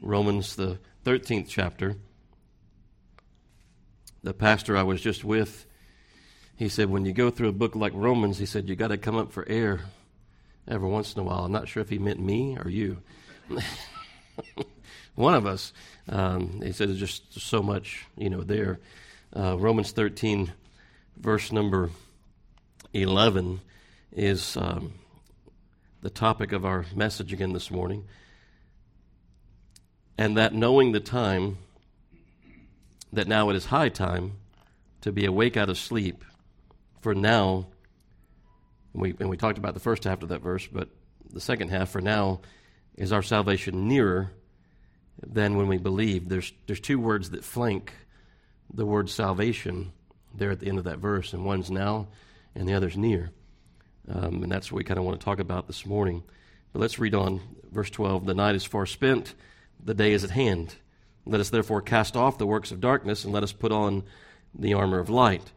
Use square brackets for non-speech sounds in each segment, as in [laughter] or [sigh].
Romans, the 13th chapter. The pastor I was just with, he said, when you go through a book like Romans, he said, you got to come up for air every once in a while. I'm not sure if he meant me or you. [laughs] One of us. Um, he said, there's just so much, you know, there. Uh, Romans 13, verse number 11, is um, the topic of our message again this morning and that knowing the time, that now it is high time to be awake out of sleep, for now, and we, and we talked about the first half of that verse, but the second half, for now, is our salvation nearer than when we believe. There's, there's two words that flank the word salvation there at the end of that verse, and one's now and the other's near. Um, and that's what we kind of want to talk about this morning. But let's read on verse 12. The night is far spent the day is at hand. Let us therefore cast off the works of darkness and let us put on the armor of light.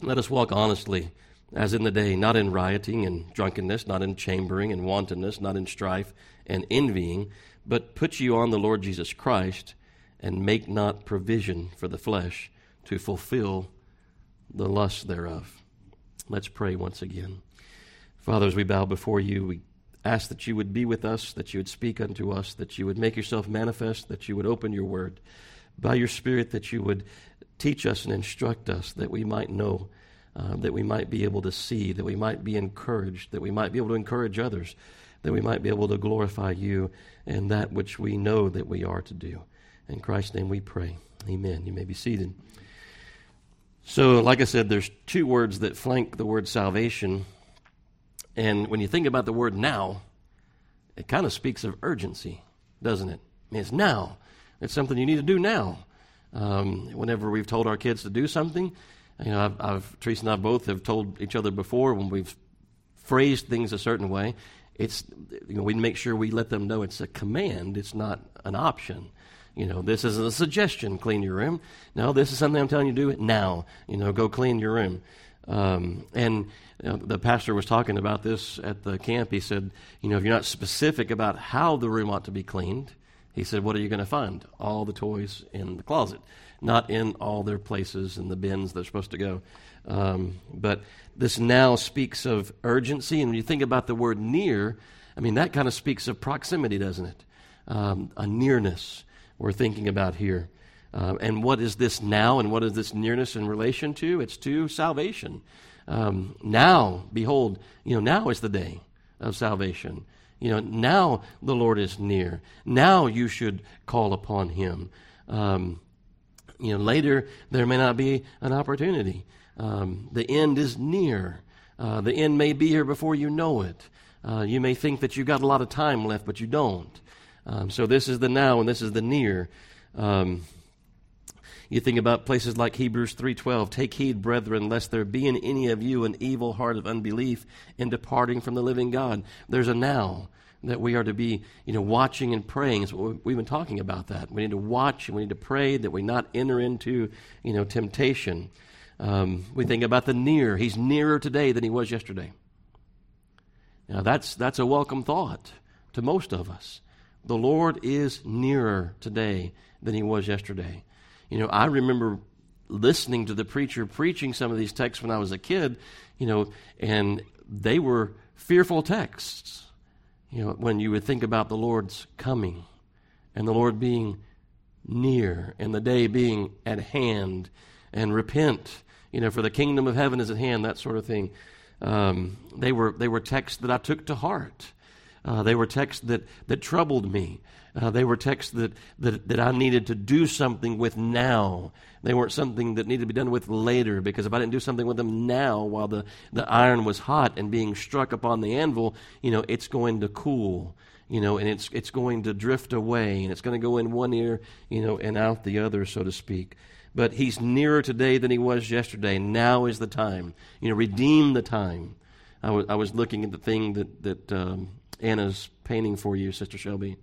Let us walk honestly as in the day, not in rioting and drunkenness, not in chambering and wantonness, not in strife and envying, but put you on the Lord Jesus Christ and make not provision for the flesh to fulfill the lust thereof. Let's pray once again. Father, as we bow before you, we ask that you would be with us, that you would speak unto us, that you would make yourself manifest, that you would open your word by your Spirit, that you would teach us and instruct us, that we might know, uh, that we might be able to see, that we might be encouraged, that we might be able to encourage others, that we might be able to glorify you in that which we know that we are to do. In Christ's name we pray. Amen. You may be seated. So, like I said, there's two words that flank the word salvation and when you think about the word now, it kind of speaks of urgency, doesn't it? I mean, it's now. It's something you need to do now. Um, whenever we've told our kids to do something, you know, I've, I've, Teresa and I both have told each other before when we've phrased things a certain way, it's, you know, we make sure we let them know it's a command, it's not an option. You know, this isn't a suggestion, clean your room. No, this is something I'm telling you to do now. You know, go clean your room. Um, and you know, the pastor was talking about this at the camp. He said, you know, if you're not specific about how the room ought to be cleaned, he said, what are you going to find? All the toys in the closet, not in all their places in the bins they're supposed to go. Um, but this now speaks of urgency. And when you think about the word near, I mean, that kind of speaks of proximity, doesn't it? Um, a nearness we're thinking about here. Um, and what is this now and what is this nearness in relation to? It's to salvation. Um, now, behold, you know, now is the day of salvation. You know, now the Lord is near. Now you should call upon Him. Um, you know, later there may not be an opportunity. Um, the end is near. Uh, the end may be here before you know it. Uh, you may think that you've got a lot of time left, but you don't. Um, so this is the now and this is the near. You think about places like Hebrews 3:12, "Take heed, brethren, lest there be in any of you an evil heart of unbelief in departing from the living God." There's a now that we are to be, you know, watching and praying. We've been talking about that. We need to watch and we need to pray that we not enter into, you know, temptation. Um, we think about the near. He's nearer today than he was yesterday. Now that's that's a welcome thought to most of us. The Lord is nearer today than he was yesterday. You know, I remember listening to the preacher preaching some of these texts when I was a kid, you know, and they were fearful texts. You know, when you would think about the Lord's coming and the Lord being near and the day being at hand and repent, you know, for the kingdom of heaven is at hand, that sort of thing. Um, they were they were texts that I took to heart. Uh, they were texts that that troubled me. Uh, they were texts that, that, that I needed to do something with now. They weren't something that needed to be done with later, because if I didn't do something with them now while the, the iron was hot and being struck upon the anvil, you know, it's going to cool, you know, and it's, it's going to drift away, and it's going to go in one ear, you know, and out the other, so to speak. But he's nearer today than he was yesterday. Now is the time. You know, redeem the time. I, w- I was looking at the thing that, that um, Anna's painting for you, Sister Shelby.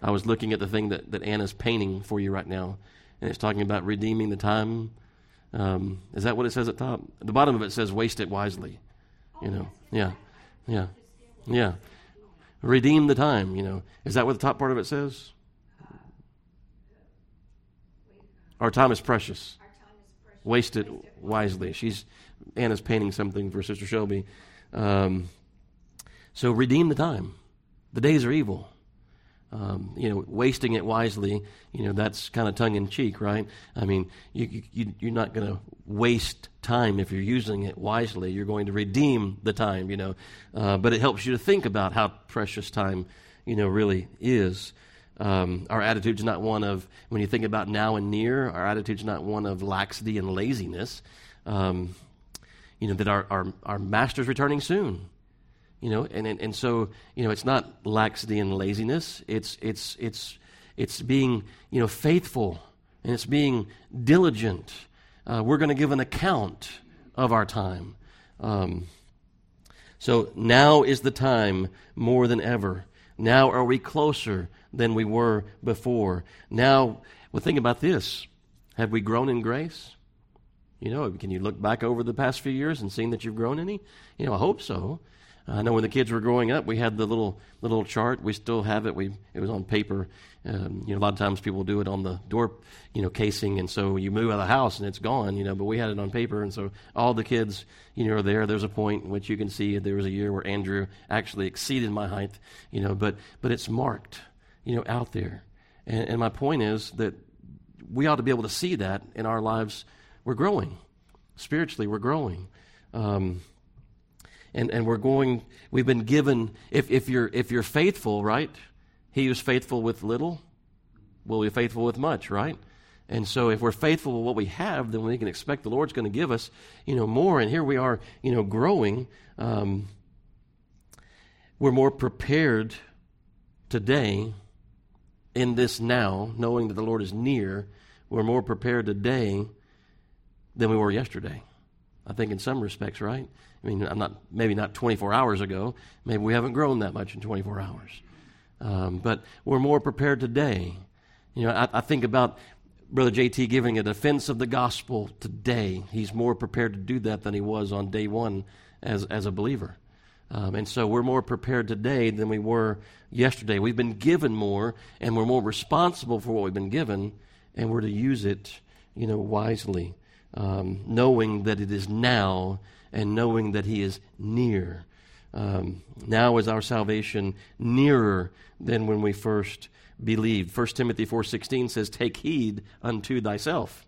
I was looking at the thing that, that Anna's painting for you right now, and it's talking about redeeming the time. Um, is that what it says at the top? The bottom of it says, waste it wisely. You know, yeah, yeah, yeah. redeem the time. You know, is that what the top part of it says? Our time is precious. Waste it wisely. She's Anna's painting something for Sister Shelby. Um, so redeem the time. The days are evil. Um, you know, wasting it wisely, you know, that's kind of tongue in cheek, right? I mean, you, you, you're not going to waste time if you're using it wisely. You're going to redeem the time, you know. Uh, but it helps you to think about how precious time, you know, really is. Um, our attitude's not one of, when you think about now and near, our attitude's not one of laxity and laziness. Um, you know, that our, our, our master's returning soon. You know, and, and, and so, you know, it's not laxity and laziness. It's, it's, it's, it's being, you know, faithful and it's being diligent. Uh, we're going to give an account of our time. Um, so now is the time more than ever. Now are we closer than we were before. Now, well, think about this. Have we grown in grace? You know, can you look back over the past few years and seen that you've grown any? You know, I hope so. I know when the kids were growing up, we had the little little chart. We still have it. We it was on paper. Um, you know, a lot of times people do it on the door, you know, casing, and so you move out of the house and it's gone. You know, but we had it on paper, and so all the kids, you know, are there. There's a point in which you can see there was a year where Andrew actually exceeded my height. You know, but but it's marked, you know, out there. And, and my point is that we ought to be able to see that in our lives. We're growing spiritually. We're growing. Um, and, and we're going, we've been given, if, if, you're, if you're faithful, right? He who's faithful with little will be faithful with much, right? And so if we're faithful with what we have, then we can expect the Lord's going to give us, you know, more. And here we are, you know, growing. Um, we're more prepared today in this now, knowing that the Lord is near. We're more prepared today than we were yesterday. I think in some respects, right? I mean, I'm not maybe not 24 hours ago. Maybe we haven't grown that much in 24 hours, um, but we're more prepared today. You know, I, I think about Brother JT giving a defense of the gospel today. He's more prepared to do that than he was on day one as as a believer. Um, and so we're more prepared today than we were yesterday. We've been given more, and we're more responsible for what we've been given, and we're to use it, you know, wisely, um, knowing that it is now and knowing that He is near. Um, now is our salvation nearer than when we first believed. 1 Timothy 4.16 says, Take heed unto thyself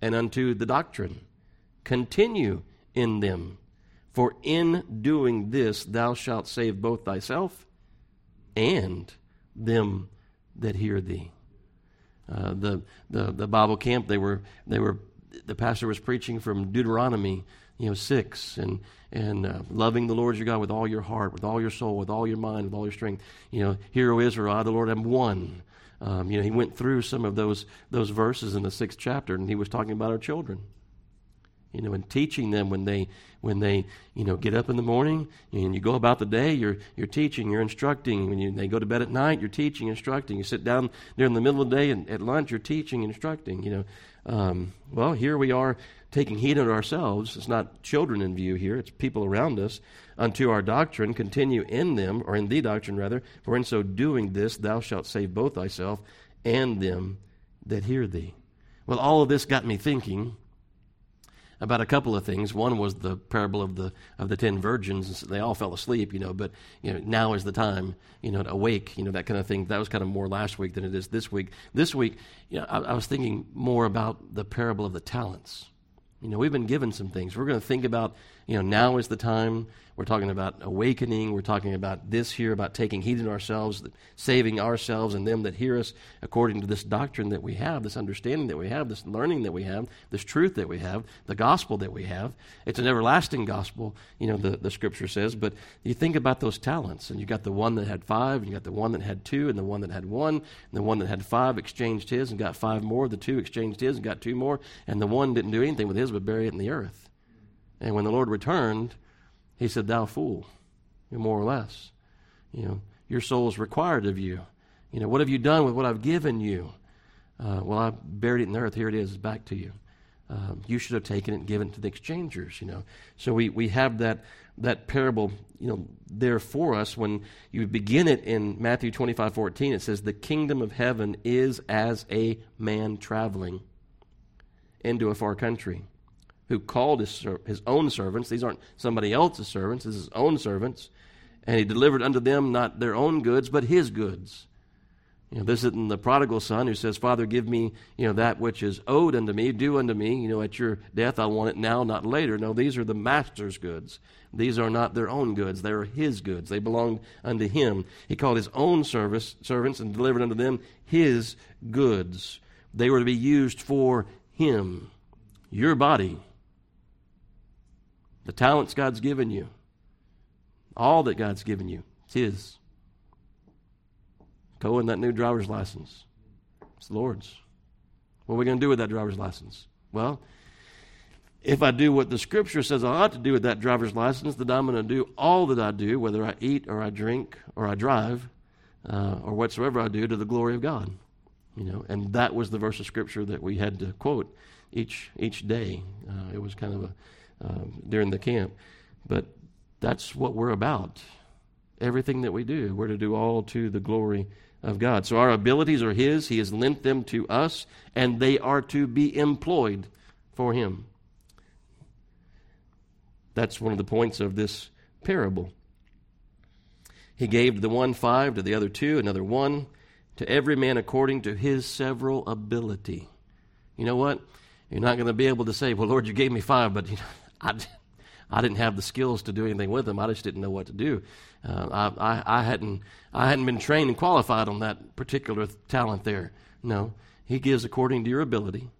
and unto the doctrine. Continue in them. For in doing this thou shalt save both thyself and them that hear thee. Uh, the, the the Bible camp they were they were the pastor was preaching from Deuteronomy you know, six, and and uh, loving the Lord your God with all your heart, with all your soul, with all your mind, with all your strength. You know, hear, O Israel, I the Lord am one. Um, you know, he went through some of those those verses in the sixth chapter, and he was talking about our children. You know, and teaching them when they when they you know get up in the morning and you go about the day, you're you're teaching, you're instructing. When you, they go to bed at night, you're teaching, instructing. You sit down there in the middle of the day and at lunch, you're teaching, instructing. You know, um, well, here we are taking heed of ourselves. It's not children in view here, it's people around us. Unto our doctrine, continue in them, or in the doctrine rather, for in so doing this thou shalt save both thyself and them that hear thee. Well, all of this got me thinking about a couple of things. One was the parable of the of the ten virgins. They all fell asleep, you know. But you know, now is the time, you know, to awake, you know, that kind of thing. That was kind of more last week than it is this week. This week, you know, I, I was thinking more about the parable of the talents. You know, we've been given some things. We're going to think about, you know, now is the time. We're talking about awakening. We're talking about this here, about taking heed in ourselves, saving ourselves and them that hear us according to this doctrine that we have, this understanding that we have, this learning that we have, this truth that we have, the gospel that we have. It's an everlasting gospel, you know, the, the scripture says. But you think about those talents, and you got the one that had five, and you got the one that had two, and the one that had one, and the one that had five exchanged his and got five more. The two exchanged his and got two more, and the one didn't do anything with his but bury it in the earth. And when the Lord returned, he said, Thou fool, more or less. You know, your soul is required of you. You know, what have you done with what I've given you? Uh, well, I buried it in the earth. Here it is, back to you. um, you should have taken it and given it to the exchangers, you know. So we, we have that, that parable, you know, there for us. When you begin it in Matthew 25, 14, it says, The kingdom of heaven is as a man traveling into a far country who called his, his own servants. These aren't somebody else's servants, this is his own servants. And he delivered unto them not their own goods, but his goods. You know, this isn't the prodigal son who says, Father, give me, you know, that which is owed unto me, due unto me, you know, at your death I want it now, not later. No, these are the master's goods. These are not their own goods. They are his goods. They belong unto him. He called his own service, servants and delivered unto them his goods. They were to be used for him. Your body. The talents God's given you. All that God's given you. It's his. Go in that new driver's license. It's the Lord's. What are we going to do with that driver's license? Well, if I do what the scripture says I ought to do with that driver's license, then I'm going to do all that I do, whether I eat or I drink or I drive uh, or whatsoever I do, to the glory of God. You know, and that was the verse of scripture that we had to quote each each day. Uh, it was kind of a uh, during the camp, but that's what we're about. Everything that we do, we're to do all to the glory of God. So our abilities are His, He has lent them to us, and they are to be employed for Him. That's one of the points of this parable. He gave the one five, to the other two, another one, to every man according to his several ability. You know what? You're not going to be able to say, Well, Lord, you gave me five, but you know, I, I didn't have the skills to do anything with them. I just didn't know what to do. Uh, I, I, I, hadn't, I hadn't been trained and qualified on that particular talent there. No, He gives according to your ability.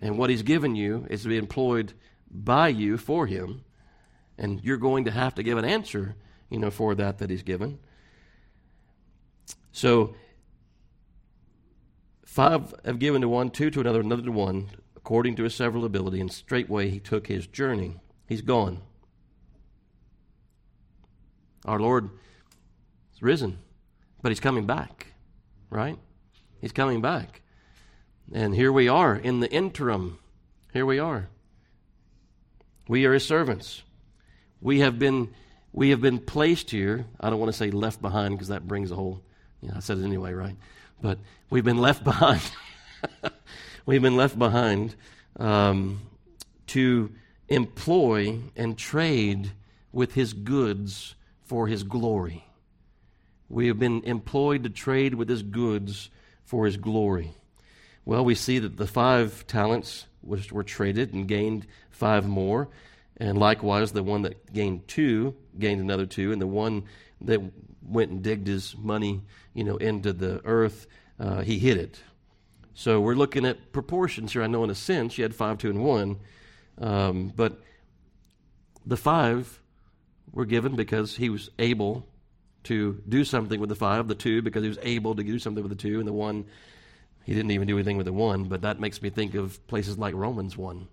And what He's given you is to be employed by you for Him. And you're going to have to give an answer, you know, for that that He's given. So, five have given to one, two to another, another to one, according to his several ability, and straightway he took his journey. He's gone. Our Lord is risen, but he's coming back, right? He's coming back. And here we are in the interim. Here we are. We are his servants. We have been we have been placed here. I don't want to say left behind because that brings a whole you know, I said it anyway, right? But we've been left [laughs] behind. We've been left behind um, to employ and trade with his goods for his glory. We have been employed to trade with his goods for his glory. Well, we see that the five talents was, were traded and gained five more. And likewise, the one that gained two gained another two. And the one that went and digged his money, you know, into the earth, uh, he hid it. So we're looking at proportions here. I know in a sense you had five, two, and one. Um, but the five were given because he was able to do something with the five, the two because he was able to do something with the two, and the one, he didn't even do anything with the one. But that makes me think of places like Romans 1.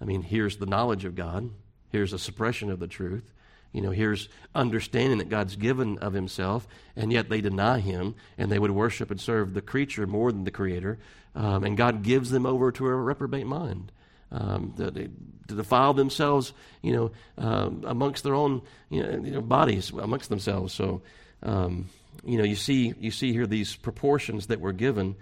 I mean, here's the knowledge of God, here's a suppression of the truth. You know, here's understanding that God's given of himself, and yet they deny him, and they would worship and serve the creature more than the creator. Um, and God gives them over to a reprobate mind um, to, to, defile themselves, you know, um, amongst their own you know, you know, bodies, amongst themselves. So, um, you know, you see, you see here these proportions that were given.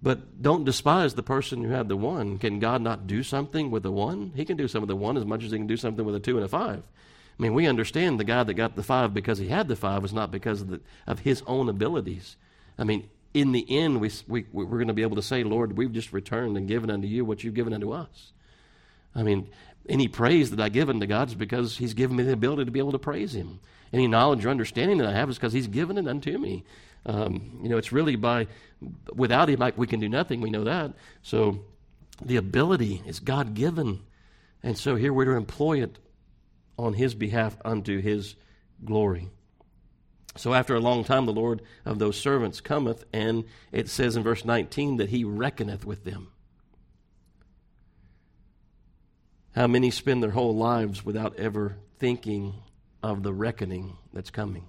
But don't despise the person who had the one. Can God not do something with the one? He can do some of the one as much as he can do something with a two and a five. I mean, we understand the guy that got the five because he had the five was not because of, the, of his own abilities. I mean, in the end, we, we, we're going to be able to say, Lord, we've just returned and given unto you what you've given unto us. I mean, any praise that I give unto God is because He's given me the ability to be able to praise Him. Any knowledge or understanding that I have is because He's given it unto me. Um, you know, it's really by, without Him, like, we can do nothing. We know that. So the ability is God given. And so here we're to employ it on His behalf unto His glory. So after a long time, the Lord of those servants cometh, and it says in verse 19 that he reckoneth with them. How many spend their whole lives without ever thinking of the reckoning that's coming?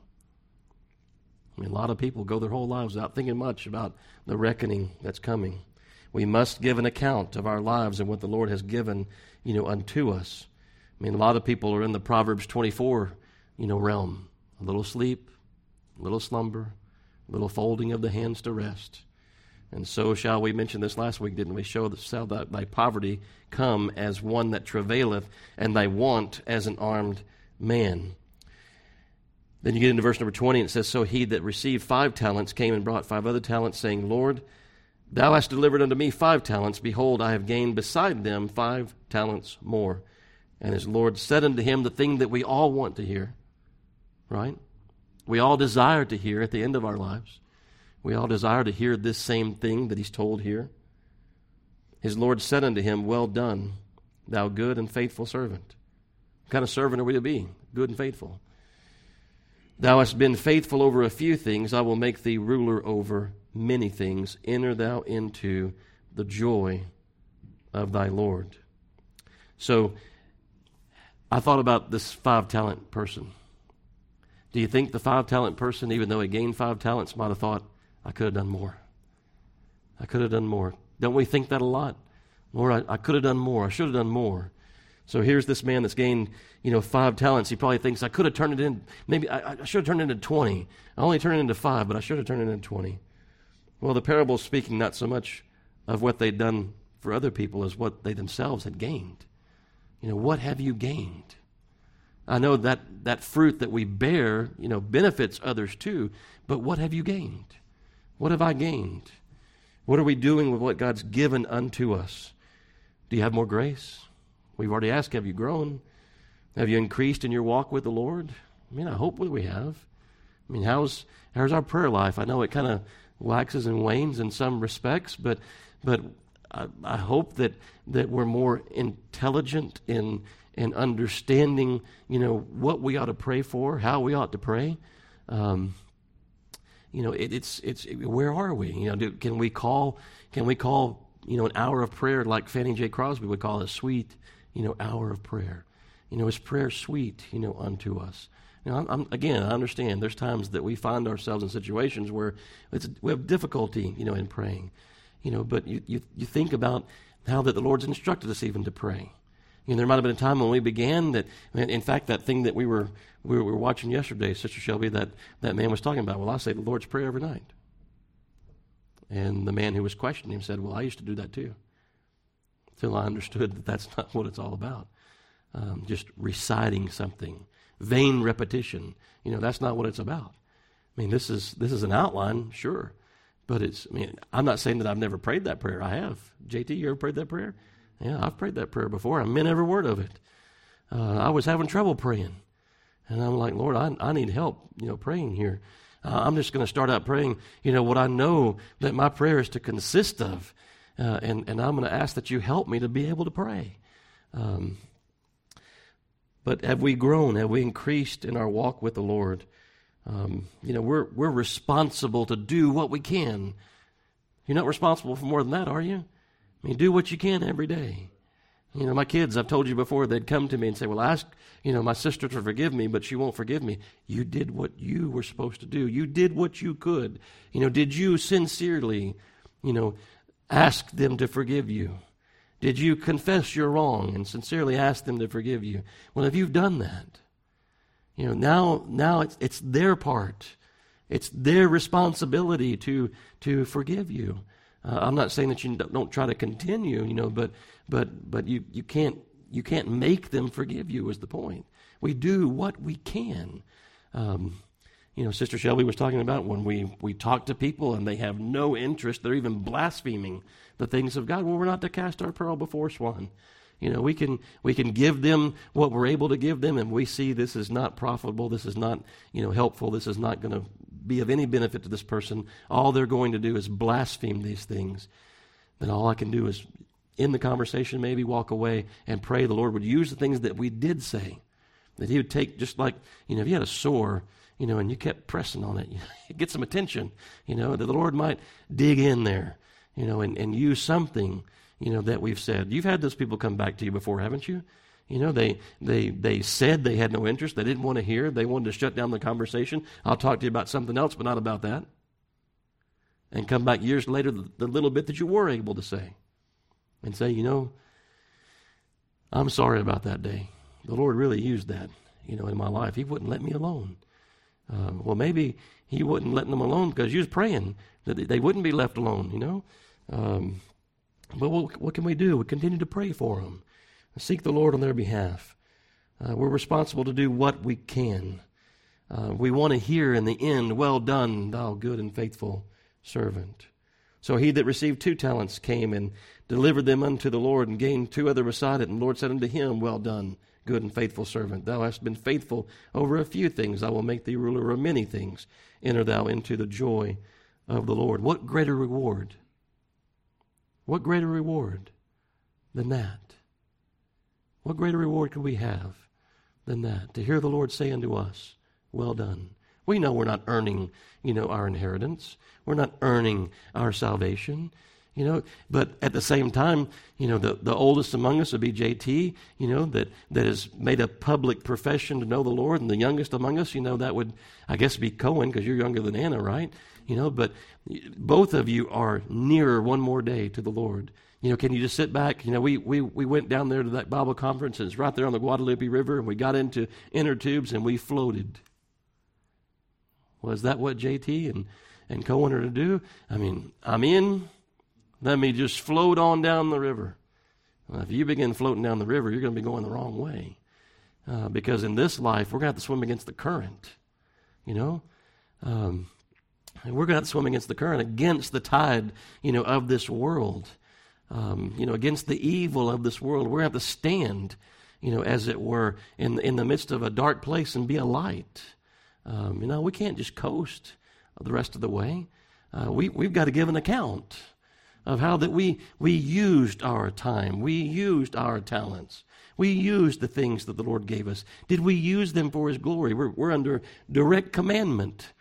I mean, a lot of people go their whole lives without thinking much about the reckoning that's coming. We must give an account of our lives and what the Lord has given, you know, unto us. I mean, a lot of people are in the Proverbs 24, you know, realm. A little sleep, a little slumber, a little folding of the hands to rest. And so shall we mention this last week, didn't we? Show that shall thy poverty come as one that travaileth, and thy want as an armed man. Then you get into verse number 20, and it says, So he that received five talents came and brought five other talents, saying, Lord, thou hast delivered unto me five talents. Behold, I have gained beside them five talents more. And his Lord said unto him the thing that we all want to hear, right? We all desire to hear at the end of our lives. We all desire to hear this same thing that he's told here. His Lord said unto him, Well done, thou good and faithful servant. What kind of servant are we to be? Good and faithful. Thou hast been faithful over a few things, I will make thee ruler over many things. Enter thou into the joy of thy Lord. So, I thought about this five talent person. Do you think the five talent person, even though he gained five talents, might have thought, I could have done more? I could have done more. Don't we think that a lot? Lord, I, I could have done more. I should have done more. So here's this man that's gained, you know, five talents. He probably thinks I could have turned it in. Maybe I, I should have turned it into twenty. I only turned it into five, but I should have turned it into twenty. Well, the parable is speaking not so much of what they'd done for other people as what they themselves had gained. You know, what have you gained? I know that that fruit that we bear, you know, benefits others too, but what have you gained? What have I gained? What are we doing with what God's given unto us? Do you have more grace? We've already asked, have you grown? Have you increased in your walk with the Lord? I mean, I hope we have. I mean, how's how's our prayer life? I know it kind of waxes and wanes in some respects, but but I, I, hope that that we're more intelligent in in understanding, you know, what we ought to pray for, how we ought to pray. Um, you know, it, it's it's where are we? You know, do, can we call can we call you know an hour of prayer like Fanny J. Crosby would call a sweet you know, hour of prayer. You know, is prayer sweet, you know, unto us? Now, I'm, I'm, again, I understand there's times that we find ourselves in situations where we have difficulty, you know, in praying. You know, but you, you, you think about how that the Lord's instructed us even to pray. You know, there might have been a time when we began that, in fact, that thing that we were, we were watching yesterday, Sister Shelby, that, that man was talking about. Well, I say the Lord's Prayer every night. And the man who was questioning him said, Well, I used to do that too till I understood that that's not what it's all about. Um, just reciting something, vain repetition. You know, that's not what it's about. I mean, this is this is an outline, sure, but it's. I mean, I'm not saying that I've never prayed that prayer. I have. JT, you ever prayed that prayer? Yeah, I've prayed that prayer before. I meant every word of it. Uh, I was having trouble praying, and I'm like, Lord, I, I need help. You know, praying here. Uh, I'm just going to start out praying. You know what I know that my prayer is to consist of uh, and, and I'm going to ask that you help me to be able to pray. Um, but have we grown? Have we increased in our walk with the Lord? Um, you know, we're, we're responsible to do what we can. You're not responsible for more than that, are you? I mean, do what you can every day. You know, my kids, I've told you before, they'd come to me and say, Well, ask, you know, my sister to forgive me, but she won't forgive me. You did what you were supposed to do. You did what you could. You know, did you sincerely, you know, ask them to forgive you? Did you confess your wrong and sincerely ask them to forgive you? Well, if you've done that, you know, now, now it's, it's their part. It's their responsibility to, to forgive you. Uh, I'm not saying that you don't try to continue, you know, but, but, but you, you, can't, you can't make them forgive you, is the point. We do what we can. Um, you know, Sister Shelby was talking about when we, we talk to people and they have no interest, they're even blaspheming the things of God. Well, we're not to cast our pearl before swine. You know, we can we can give them what we're able to give them, and we see this is not profitable, this is not you know helpful, this is not going to be of any benefit to this person. All they're going to do is blaspheme these things. Then all I can do is in the conversation, maybe walk away and pray the Lord would use the things that we did say, that He would take just like you know if you had a sore you know, and you kept pressing on it, [laughs] it gets some attention, you know, that the Lord might dig in there, you know, and, and use something, you know, that we've said. You've had those people come back to you before, haven't you? You know, they, they, they said they had no interest. They didn't want to hear. They wanted to shut down the conversation. I'll talk to you about something else, but not about that. and come back years later, the, the little bit that you were able to say, and say, you know, I'm sorry about that day. The Lord really used that, you know, in my life. He wouldn't let me alone. Uh, well, maybe He wouldn't let them alone because you was praying that they wouldn't be left alone, you know. Um, but what, what, can we do? We continue to pray for them, seek the Lord on their behalf. Uh, we're responsible to do what we can. Uh, we want to hear in the end, Well done, thou good and faithful servant. So he that received two talents came and delivered them unto the Lord and gained two other beside it. And the Lord said unto him, Well done, good and faithful servant. Thou hast been faithful over a few things. I will make thee ruler of many things. Enter thou into the joy of the Lord. What greater reward? What greater reward than that? What greater reward could we have than that? To hear the Lord say unto us, Well done. We know we're not earning, you know, our inheritance. We're not earning our salvation. You know, but at the same time, you know, the, the oldest among us would be JT, you know, that, that has made a public profession to know the Lord, and the youngest among us, you know, that would, I guess, be Cohen, because you're younger than Anna, right? You know, but both of you are nearer one more day to the Lord. You know, can you just sit back? You know, we, we, we went down there to that Bible conference, and it's right there on the Guadalupe River, and we got into inner tubes and we floated. Was that what JT and, and Cohen are to do? I mean, I'm in, let me just float on down the river. Well, if you begin floating down the river, you're going to be going the wrong way. Uh, because in this life, we're going to have to swim against the current. You know? Um, we're going to swim against the current, against the tide, you know, of this world. Um, you know, against the evil of this world. We're going to have to stand, you know, as it were, in, in the midst of a dark place and be a light. Um, you know, we can't just coast the rest of the way. Uh, we, we've got to give an account of how that we, we used our time, we used our talents, we used the things that the Lord gave us. Did we use them for His glory? We're, we're under direct commandment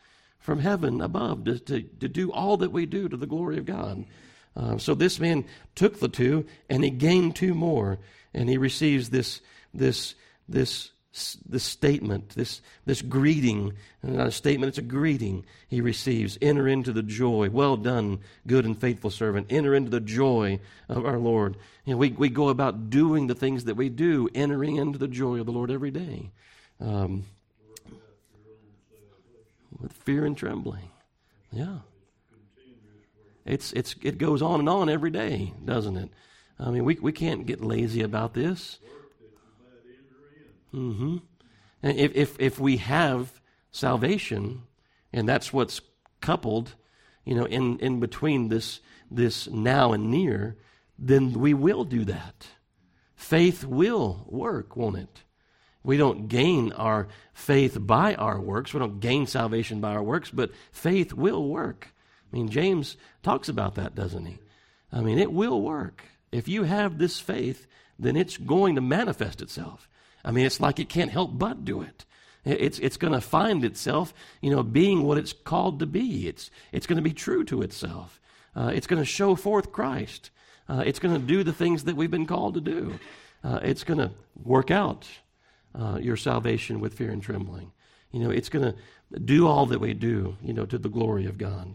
from heaven above to, to, to do all that we do to the glory of God. Uh, so this man took the two and he gained two more, and he receives this this this this statement, this, this greeting, not a statement, it's a greeting he receives. Enter into the joy. Well done, good and faithful servant. Enter into the joy of our Lord. You know, we, we go about doing the things that we do, entering into the joy of the Lord every day. Um, with fear and trembling. Yeah. It's, it's, it goes on and on every day, doesn't it? I mean, we, we can't get lazy about this. Mm-hmm. And if, if, if we have salvation, and that's what's coupled, you know, in, in between this, this now and near, then we will do that. Faith will work, won't it? We don't gain our faith by our works. We don't gain salvation by our works, but faith will work. I mean, James talks about that, doesn't he? I mean, it will work. If you have this faith, then it's going to manifest itself. I mean, it's like it can't help but do it. It's, it's going to find itself, you know, being what it's called to be. It's, it's going to be true to itself. Uh, it's going to show forth Christ. Uh, it's going to do the things that we've been called to do. Uh, it's going to work out uh, your salvation with fear and trembling. You know, it's going to do all that we do, you know, to the glory of God.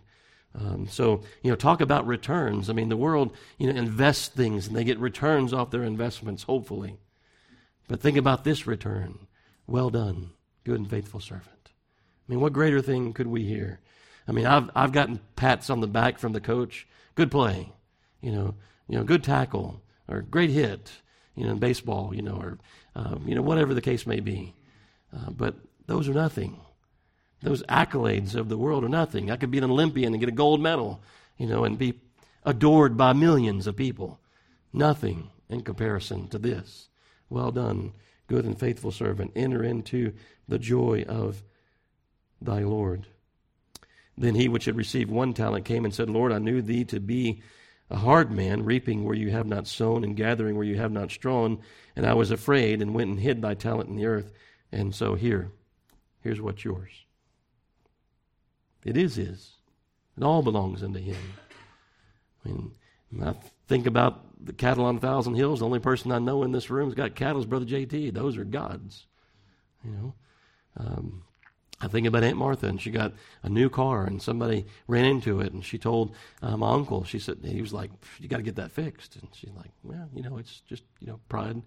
Um, so, you know, talk about returns. I mean, the world, you know, invests things and they get returns off their investments, hopefully. But think about this return. Well done, good and faithful servant. I mean, what greater thing could we hear? I mean, I've, I've gotten pats on the back from the coach. Good play, you know, you know, good tackle or great hit, you know, in baseball, you know, or, um, you know, whatever the case may be. Uh, but those are nothing. Those accolades of the world are nothing. I could be an Olympian and get a gold medal, you know, and be adored by millions of people. Nothing in comparison to this. Well done, good and faithful servant. Enter into the joy of thy Lord. Then he which had received one talent came and said, Lord, I knew thee to be a hard man, reaping where you have not sown and gathering where you have not strewn. And I was afraid and went and hid thy talent in the earth. And so here, here's what's yours. It is his. It all belongs unto him. I mean, I think about the cattle on a thousand hills. The only person I know in this room has got cattle is Brother JT. Those are God's. You know, um, I think about Aunt Martha, and she got a new car, and somebody ran into it, and she told uh, my uncle. She said he was like, "You got to get that fixed," and she's like, "Well, you know, it's just you know pride.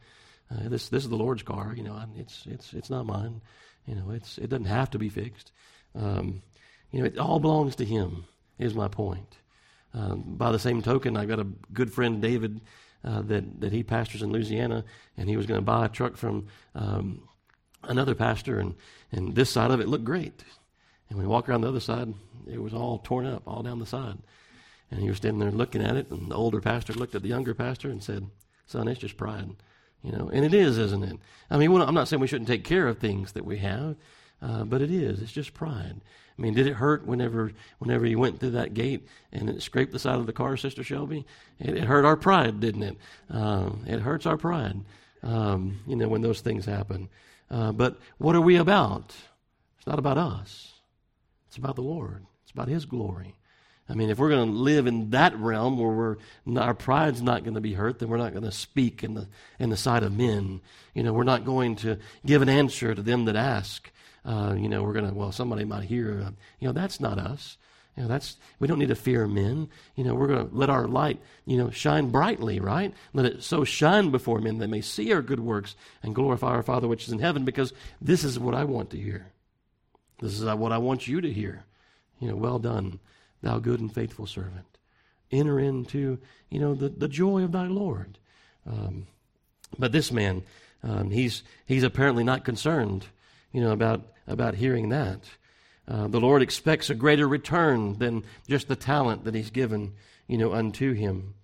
Uh, this this is the Lord's car. You know, it's it's it's not mine. You know, it's it doesn't have to be fixed. Um, you know, it all belongs to Him. Is my point. Um, by the same token, I've got a good friend, David, uh, that that he pastors in Louisiana, and he was going to buy a truck from um, another pastor, and and this side of it looked great. And we walk around the other side, it was all torn up, all down the side. And he was standing there looking at it, and the older pastor looked at the younger pastor and said, Son, it's just pride. You know, and it is, isn't it? I mean, I'm not saying we shouldn't take care of things that we have, uh, but it is. It's just pride. I mean, did it hurt whenever whenever you went through that gate and it scraped the side of the car, Sister Shelby? It, it hurt our pride, didn't it? Um, it hurts our pride, um, you know, when those things happen. Uh, but what are we about? It's not about us. It's about the Lord. It's about His glory. I mean, if we're going to live in that realm where we're, our pride's not going to be hurt, then we're not going to speak in the, in the sight of men. You know, we're not going to give an answer to them that ask. Uh, you know, we're going to, well, somebody might hear, uh, you know, that's not us. You know, that's we don't need to fear men. You know, we're going to let our light, you know, shine brightly, right? Let it so shine before men that they may see our good works and glorify our Father which is in heaven. Because this is what I want to hear. This is what I want you to hear. You know, well done, thou good and faithful servant. Enter into, you know, the, the joy of thy Lord. Um, but this man, um, he's he's apparently not concerned, you know, about about hearing that. Uh, the Lord expects a greater return than just the talent that He's given, you know, unto him.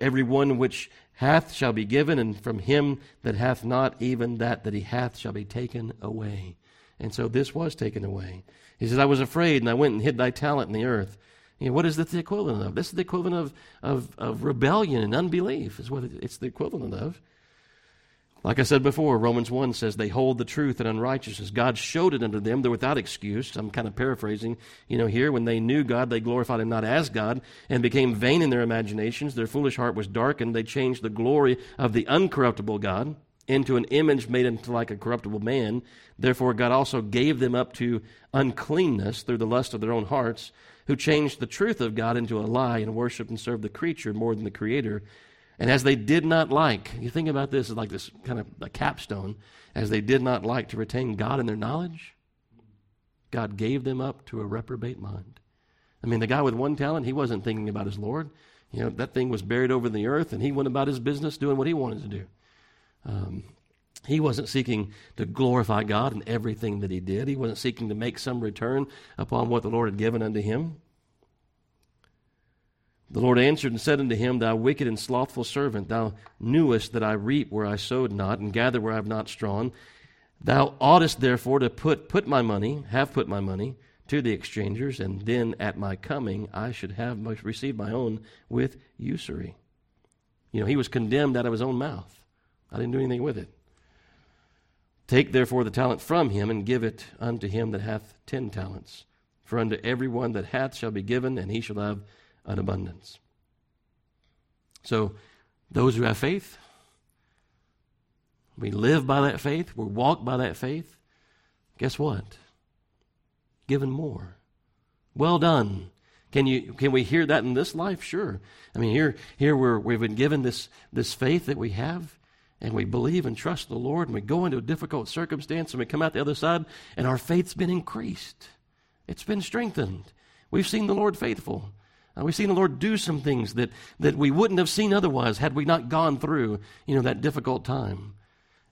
Every one which hath shall be given, and from him that hath not, even that that he hath shall be taken away. And so this was taken away. He says, I was afraid, and I went and hid thy talent in the earth. You know, what is this the equivalent of? This is the equivalent of, of, of rebellion and unbelief, is what it's the equivalent of. Like I said before, Romans 1 says they hold the truth in unrighteousness. God showed it unto them. They're without excuse. I'm kind of paraphrasing, you know, here. When they knew God, they glorified him not as God and became vain in their imaginations. Their foolish heart was darkened. They changed the glory of the uncorruptible God into an image made into like a corruptible man. Therefore, God also gave them up to uncleanness through the lust of their own hearts, who changed the truth of God into a lie and worshiped and served the creature more than the Creator and as they did not like, you think about this as like this kind of a capstone, as they did not like to retain God in their knowledge, God gave them up to a reprobate mind. I mean, the guy with one talent, he wasn't thinking about his Lord. You know, that thing was buried over the earth, and he went about his business doing what he wanted to do. Um, he wasn't seeking to glorify God in everything that he did. He wasn't seeking to make some return upon what the Lord had given unto him. The Lord answered and said unto him, Thou wicked and slothful servant, thou knewest that I reap where I sowed not, and gather where I have not strawn. Thou oughtest therefore to put, put my money, have put my money, to the exchangers, and then at my coming I should have received my own with usury. You know, he was condemned out of his own mouth. I didn't do anything with it. Take therefore the talent from him, and give it unto him that hath ten talents. For unto every one that hath shall be given, and he shall have an abundance. So, those who have faith, we live by that faith, we walk by that faith. Guess what? Given more. Well done. Can you can we hear that in this life? Sure. I mean here here we're we've been given this this faith that we have and we believe and trust the Lord and we go into a difficult circumstance and we come out the other side and our faith's been increased. It's been strengthened. We've seen the Lord faithful. Uh, we've seen the Lord do some things that, that we wouldn't have seen otherwise had we not gone through, you know, that difficult time.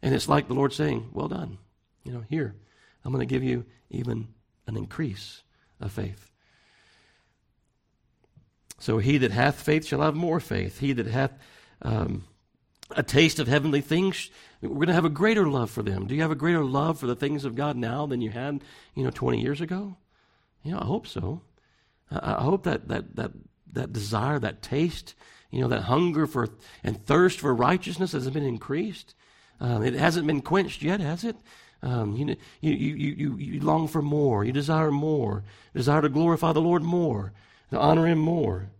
And it's like the Lord saying, Well done. You know, here, I'm going to give you even an increase of faith. So he that hath faith shall have more faith. He that hath um, a taste of heavenly things, we're going to have a greater love for them. Do you have a greater love for the things of God now than you had, you know, 20 years ago? You know, I hope so. I hope that, that, that, that desire, that taste, you know, that hunger for and thirst for righteousness has been increased. Um, it hasn't been quenched yet, has it? Um, you, you, you, you, you long for more. You desire more. Desire to glorify the Lord more, to honor Him more,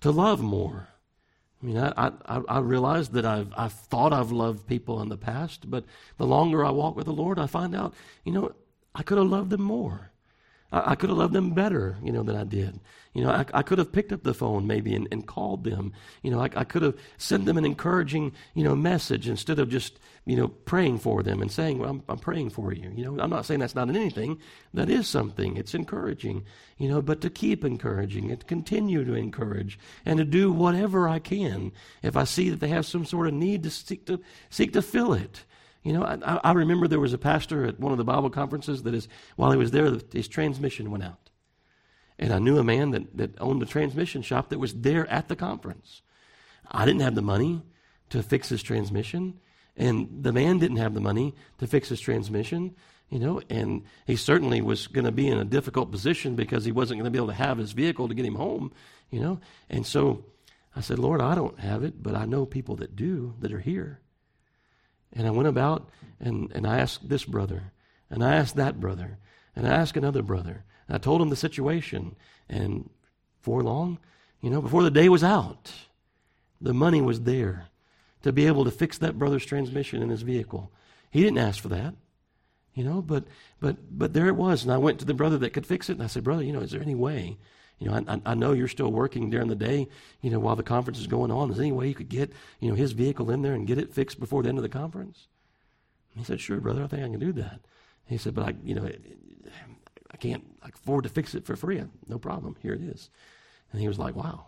to love more. I mean, I, I, I realize that I've, I've thought I've loved people in the past, but the longer I walk with the Lord, I find out, you know, I could have loved them more. I, I could have loved them better, you know, than I did. You know, I, I could have picked up the phone maybe and, and called them. You know, I, I could have sent them an encouraging, you know, message instead of just, you know, praying for them and saying, well, I'm, I'm praying for you. You know, I'm not saying that's not anything. That is something. It's encouraging, you know, but to keep encouraging and continue to encourage and to do whatever I can if I see that they have some sort of need to seek to, seek to fill it. You know, I, I remember there was a pastor at one of the Bible conferences that is, while he was there, his transmission went out. And I knew a man that, that owned a transmission shop that was there at the conference. I didn't have the money to fix his transmission, and the man didn't have the money to fix his transmission, you know, and he certainly was going to be in a difficult position because he wasn't going to be able to have his vehicle to get him home, you know. And so I said, Lord, I don't have it, but I know people that do that are here. And I went about and, and I asked this brother, and I asked that brother, and I asked another brother. I told him the situation. And for long, you know, before the day was out, the money was there to be able to fix that brother's transmission in his vehicle. He didn't ask for that, you know, but but but there it was. And I went to the brother that could fix it, and I said, brother, you know, is there any way? You know, I, I know you're still working during the day, you know, while the conference is going on. Is there any way you could get, you know, his vehicle in there and get it fixed before the end of the conference? And he said, sure, brother, I think I can do that. He said, but I, you know, I can't afford to fix it for free. No problem. Here it is. And he was like, wow.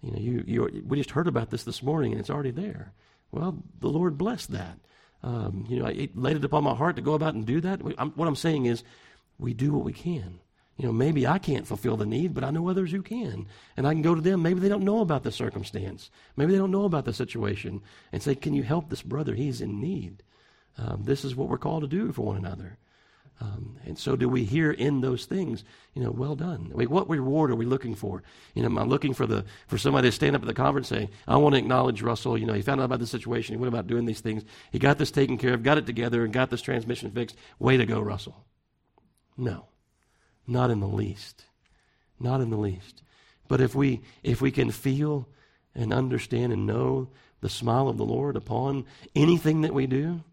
You know, you, you, we just heard about this this morning and it's already there. Well, the Lord blessed that. Um, you know, it laid it upon my heart to go about and do that. I'm, what I'm saying is, we do what we can. You know, maybe I can't fulfill the need, but I know others who can. And I can go to them. Maybe they don't know about the circumstance. Maybe they don't know about the situation and say, Can you help this brother? He's in need. Um, this is what we're called to do for one another. Um, and so, do we hear in those things, you know, well done? Mean, what reward are we looking for? You know, am I looking for the for somebody to stand up at the conference and say, "I want to acknowledge Russell. You know, he found out about the situation. He went about doing these things. He got this taken care of, got it together, and got this transmission fixed. Way to go, Russell." No, not in the least, not in the least. But if we if we can feel and understand and know the smile of the Lord upon anything that we do,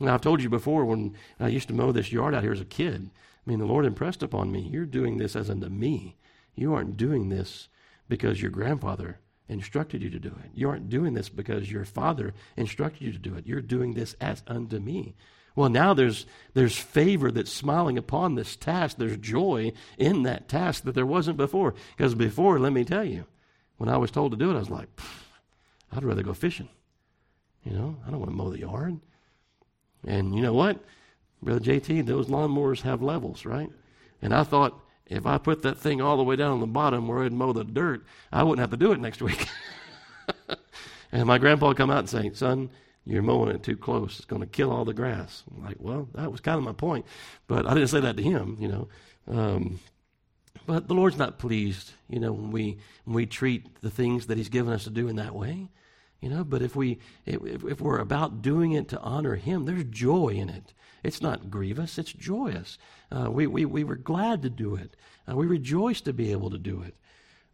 now, I've told you before when I used to mow this yard out here as a kid, I mean, the Lord impressed upon me, you're doing this as unto me. You aren't doing this because your grandfather instructed you to do it. You aren't doing this because your father instructed you to do it. You're doing this as unto me. Well, now there's, there's favor that's smiling upon this task. There's joy in that task that there wasn't before. Because before, let me tell you, when I was told to do it, I was like, I'd rather go fishing. You know, I don't want to mow the yard. And you know what? Brother JT, those lawnmowers have levels, right? And I thought if I put that thing all the way down on the bottom where I'd mow the dirt, I wouldn't have to do it next week. [laughs] and my grandpa would come out and say, Son, you're mowing it too close. It's going to kill all the grass. I'm like, well, that was kind of my point. But I didn't say that to him, you know. Um, but the Lord's not pleased, you know, when we when we treat the things that He's given us to do in that way. You know, but if we if, if we're about doing it to honor Him, there's joy in it. It's not grievous; it's joyous. Uh, we we we were glad to do it. Uh, we rejoiced to be able to do it.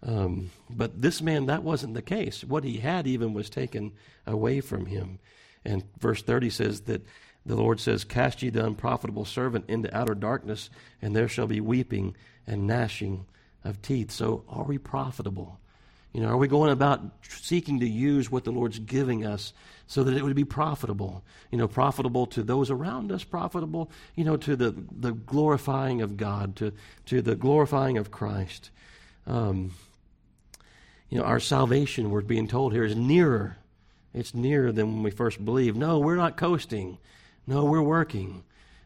Um, but this man, that wasn't the case. What he had even was taken away from him. And verse 30 says that the Lord says, Cast ye the unprofitable servant into outer darkness, and there shall be weeping and gnashing of teeth. So, are we profitable? You know, are we going about seeking to use what the Lord's giving us so that it would be profitable? You know, profitable to those around us, profitable, you know, to the, the glorifying of God, to, to the glorifying of Christ. Um, you know, our salvation, we're being told here, is nearer. It's nearer than when we first believed. No, we're not coasting. No, we're working.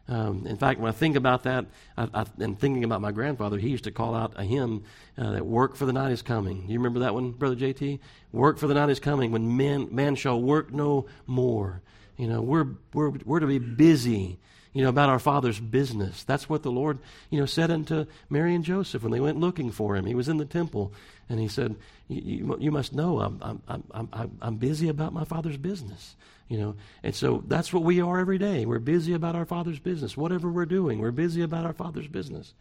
Um, in fact, when I think about that, I, I, and thinking about my grandfather, he used to call out a hymn uh, that "Work for the night is coming." You remember that one, brother JT? Work for the night is coming when man man shall work no more. You know, we're we're we're to be busy. You know about our Father's business. That's what the Lord, you know, said unto Mary and Joseph when they went looking for him. He was in the temple, and he said, "You, you must know I'm I'm I'm I'm busy about my Father's business." You know, and so that's what we are every day. We're busy about our Father's business. Whatever we're doing, we're busy about our Father's business.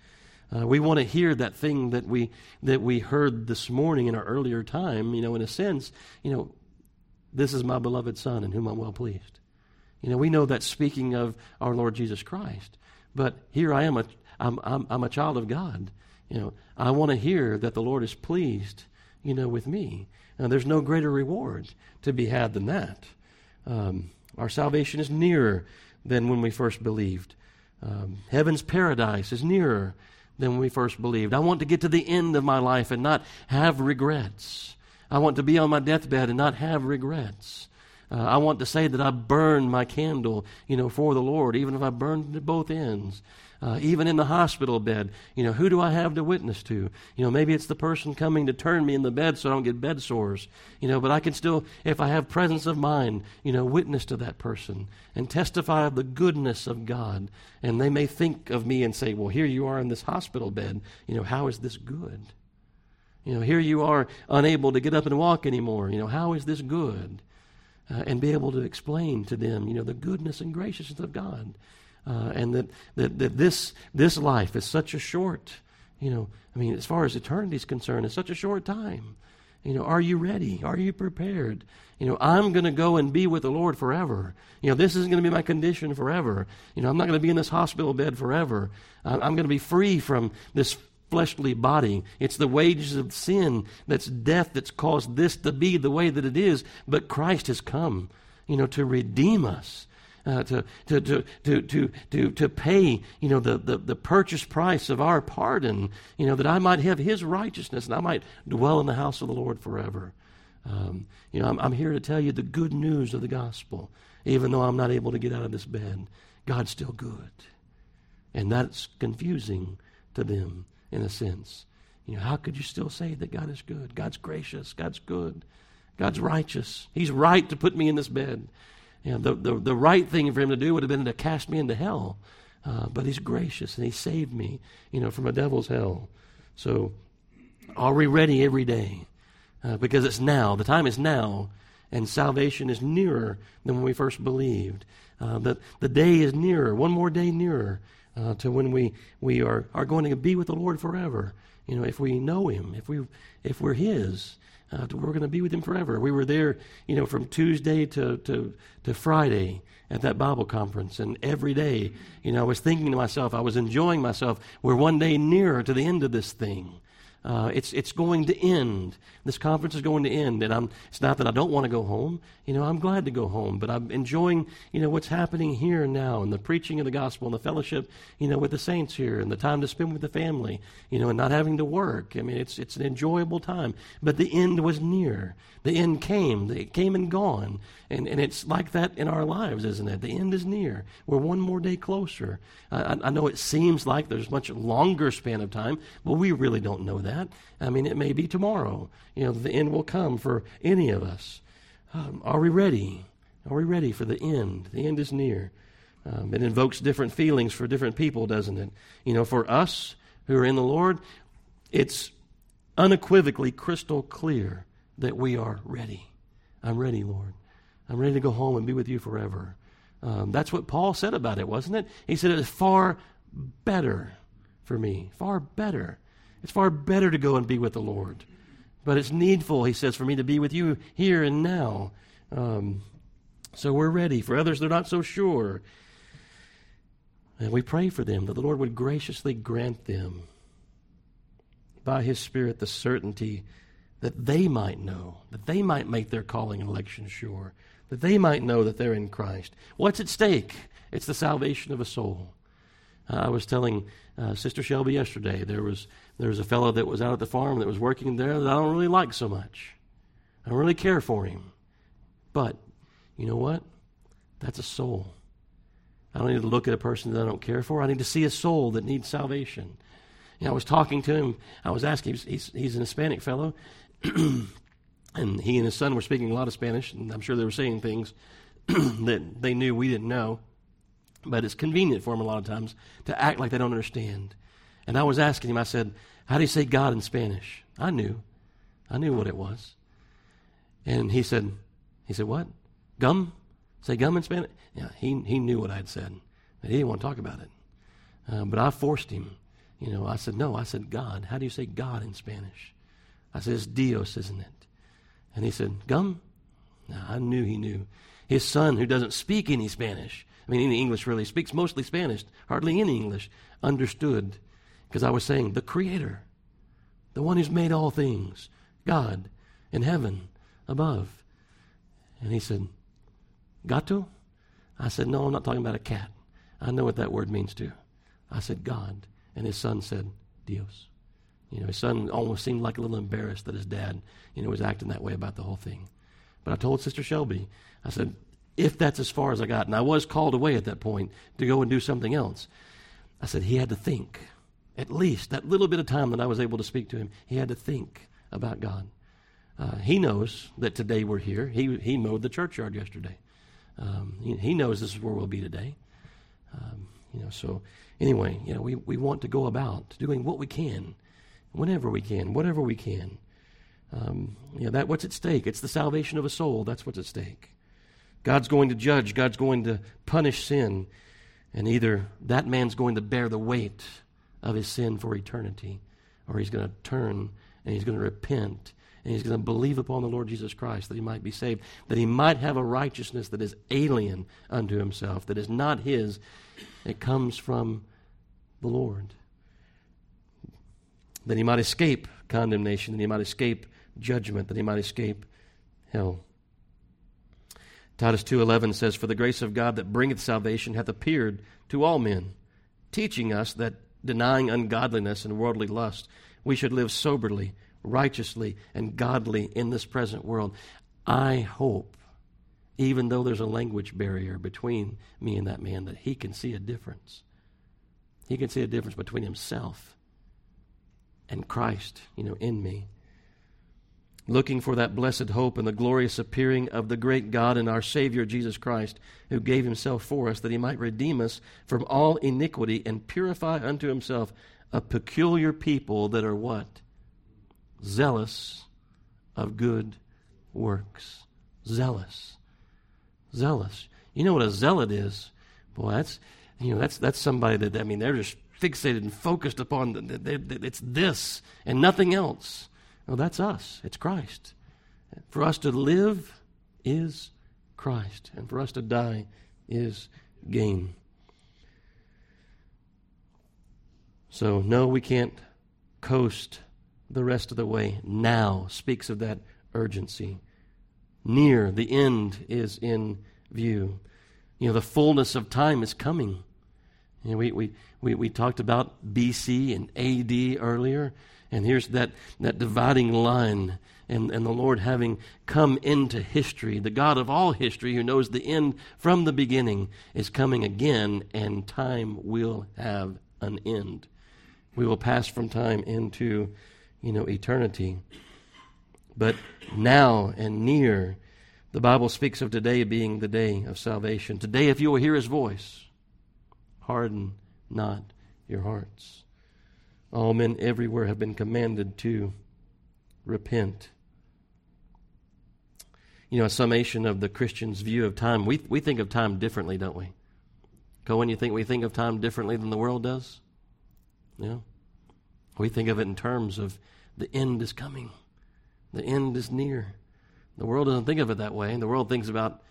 Uh, we want to hear that thing that we that we heard this morning in our earlier time. You know, in a sense, you know, this is my beloved Son in whom I'm well pleased. You know, we know that speaking of our Lord Jesus Christ, but here I am, a, I'm, I'm, I'm a child of God. You know, I want to hear that the Lord is pleased, you know, with me. And there's no greater reward to be had than that. Um, our salvation is nearer than when we first believed. Um, heaven's paradise is nearer than when we first believed. I want to get to the end of my life and not have regrets. I want to be on my deathbed and not have regrets. Uh, I want to say that I burned my candle, you know, for the Lord, even if I burned at both ends. Uh, even in the hospital bed, you know, who do I have to witness to? You know, maybe it's the person coming to turn me in the bed so I don't get bed sores. You know, but I can still, if I have presence of mind, you know, witness to that person and testify of the goodness of God. And they may think of me and say, well, here you are in this hospital bed. You know, how is this good? You know, here you are unable to get up and walk anymore. You know, how is this good? Uh, and be able to explain to them, you know, the goodness and graciousness of God. Uh, and that, that, that this, this life is such a short, you know, I mean, as far as eternity is concerned, it's such a short time. You know, are you ready? Are you prepared? You know, I'm going to go and be with the Lord forever. You know, this isn't going to be my condition forever. You know, I'm not going to be in this hospital bed forever. I'm going to be free from this fleshly body. It's the wages of sin that's death that's caused this to be the way that it is. But Christ has come, you know, to redeem us. Uh, to, to, to, to, to, to, to pay, you know, the, the, the purchase price of our pardon, you know, that I might have his righteousness and I might dwell in the house of the Lord forever. Um, you know, I'm, I'm here to tell you the good news of the gospel. Even though I'm not able to get out of this bed, God's still good. And that's confusing to them in a sense. You know, how could you still say that God is good? God's gracious. God's good. God's righteous. He's right to put me in this bed. You know, the, the, the right thing for him to do would have been to cast me into hell. Uh, but he's gracious and he saved me, you know, from a devil's hell. So are we ready every day? Uh, because it's now. The time is now, and salvation is nearer than when we first believed. Uh, the, the day is nearer, one more day nearer uh, to when we, we are, are going to be with the Lord forever. You know, if we know Him, if, we, if we're His, uh, we're going to be with Him forever. We were there, you know, from Tuesday to, to, to Friday at that Bible conference. And every day, you know, I was thinking to myself, I was enjoying myself. We're one day nearer to the end of this thing. Uh, it's, it's going to end. This conference is going to end. And I'm, it's not that I don't want to go home. You know, I'm glad to go home, but I'm enjoying, you know, what's happening here and now and the preaching of the gospel and the fellowship, you know, with the saints here and the time to spend with the family, you know, and not having to work. I mean, it's, it's an enjoyable time. But the end was near. The end came. It came and gone. And, and it's like that in our lives, isn't it? The end is near. We're one more day closer. I, I know it seems like there's much longer span of time, but we really don't know that. I mean, it may be tomorrow. You know, the end will come for any of us. Um, are we ready? Are we ready for the end? The end is near. Um, it invokes different feelings for different people, doesn't it? You know, for us who are in the Lord, it's unequivocally crystal clear that we are ready. I'm ready, Lord. I'm ready to go home and be with you forever. Um, that's what Paul said about it, wasn't it? He said it is far better for me, far better. It's far better to go and be with the Lord. But it's needful, he says, for me to be with you here and now. Um, so we're ready. For others, they're not so sure. And we pray for them that the Lord would graciously grant them by His Spirit the certainty that they might know, that they might make their calling and election sure, that they might know that they're in Christ. What's at stake? It's the salvation of a soul. Uh, I was telling uh, Sister Shelby yesterday there was there was a fellow that was out at the farm that was working there that I don't really like so much. I don't really care for him, but you know what? That's a soul. I don't need to look at a person that I don't care for. I need to see a soul that needs salvation. You know, I was talking to him. I was asking. He's, he's, he's an Hispanic fellow, [clears throat] and he and his son were speaking a lot of Spanish, and I'm sure they were saying things [clears throat] that they knew we didn't know. But it's convenient for them a lot of times to act like they don't understand. And I was asking him, I said, How do you say God in Spanish? I knew. I knew what it was. And he said, he said, What? Gum? Say gum in Spanish? Yeah, he, he knew what I'd said. But he didn't want to talk about it. Uh, but I forced him. You know, I said, No. I said, God. How do you say God in Spanish? I said, It's Dios, isn't it? And he said, Gum? No, I knew he knew. His son, who doesn't speak any Spanish, I mean, any English really, speaks mostly Spanish, hardly any English, understood because I was saying, the Creator, the one who's made all things, God in heaven above. And he said, Gato? I said, No, I'm not talking about a cat. I know what that word means too. I said, God. And his son said, Dios. You know, his son almost seemed like a little embarrassed that his dad, you know, was acting that way about the whole thing. But I told Sister Shelby, I said, if that's as far as I got, and I was called away at that point to go and do something else, I said, he had to think. At least that little bit of time that I was able to speak to him, he had to think about God. Uh, he knows that today we're here. He, he mowed the churchyard yesterday. Um, he, he, knows this is where we'll be today. Um, you know, so anyway, you know, we, we want to go about doing what we can, whenever we can, whatever we can. Um, you know, that what's at stake. It's the salvation of a soul. That's what's at stake. God's going to judge. God's going to punish sin, and either that man's going to bear the weight of his sin for eternity, or he's going to turn and he's going to repent and he's going to believe upon the Lord Jesus Christ that he might be saved, that he might have a righteousness that is alien unto himself, that is not his. It comes from the Lord. That he might escape condemnation, that he might escape judgment, that he might escape hell. Titus 2:11 says for the grace of God that bringeth salvation hath appeared to all men teaching us that denying ungodliness and worldly lust we should live soberly righteously and godly in this present world. I hope, even though there's a language barrier between me and that man, that he can see a difference. He can see a difference between himself and Christ, you know, in me. Looking for that blessed hope and the glorious appearing of the great God and our Savior Jesus Christ, who gave himself for us that he might redeem us from all iniquity and purify unto himself a peculiar people that are what? zealous of good works. Zealous. Zealous. You know what a zealot is? Boy, that's you know that's that's somebody that I mean they're just fixated and focused upon the, they, they, it's this and nothing else. Well, that's us. It's Christ. For us to live is Christ, and for us to die is gain. So no, we can't coast the rest of the way. Now speaks of that urgency. Near, the end is in view. You know, the fullness of time is coming. You know, we, we, we, we talked about BC and AD earlier, and here's that, that dividing line, and, and the Lord having come into history. The God of all history, who knows the end from the beginning, is coming again, and time will have an end. We will pass from time into you know, eternity. But now and near, the Bible speaks of today being the day of salvation. Today, if you will hear his voice, harden not your hearts. All men everywhere have been commanded to repent. You know, a summation of the Christian's view of time. We, we think of time differently, don't we? Cohen, you think we think of time differently than the world does? Yeah. We think of it in terms of the end is coming, the end is near. The world doesn't think of it that way. The world thinks about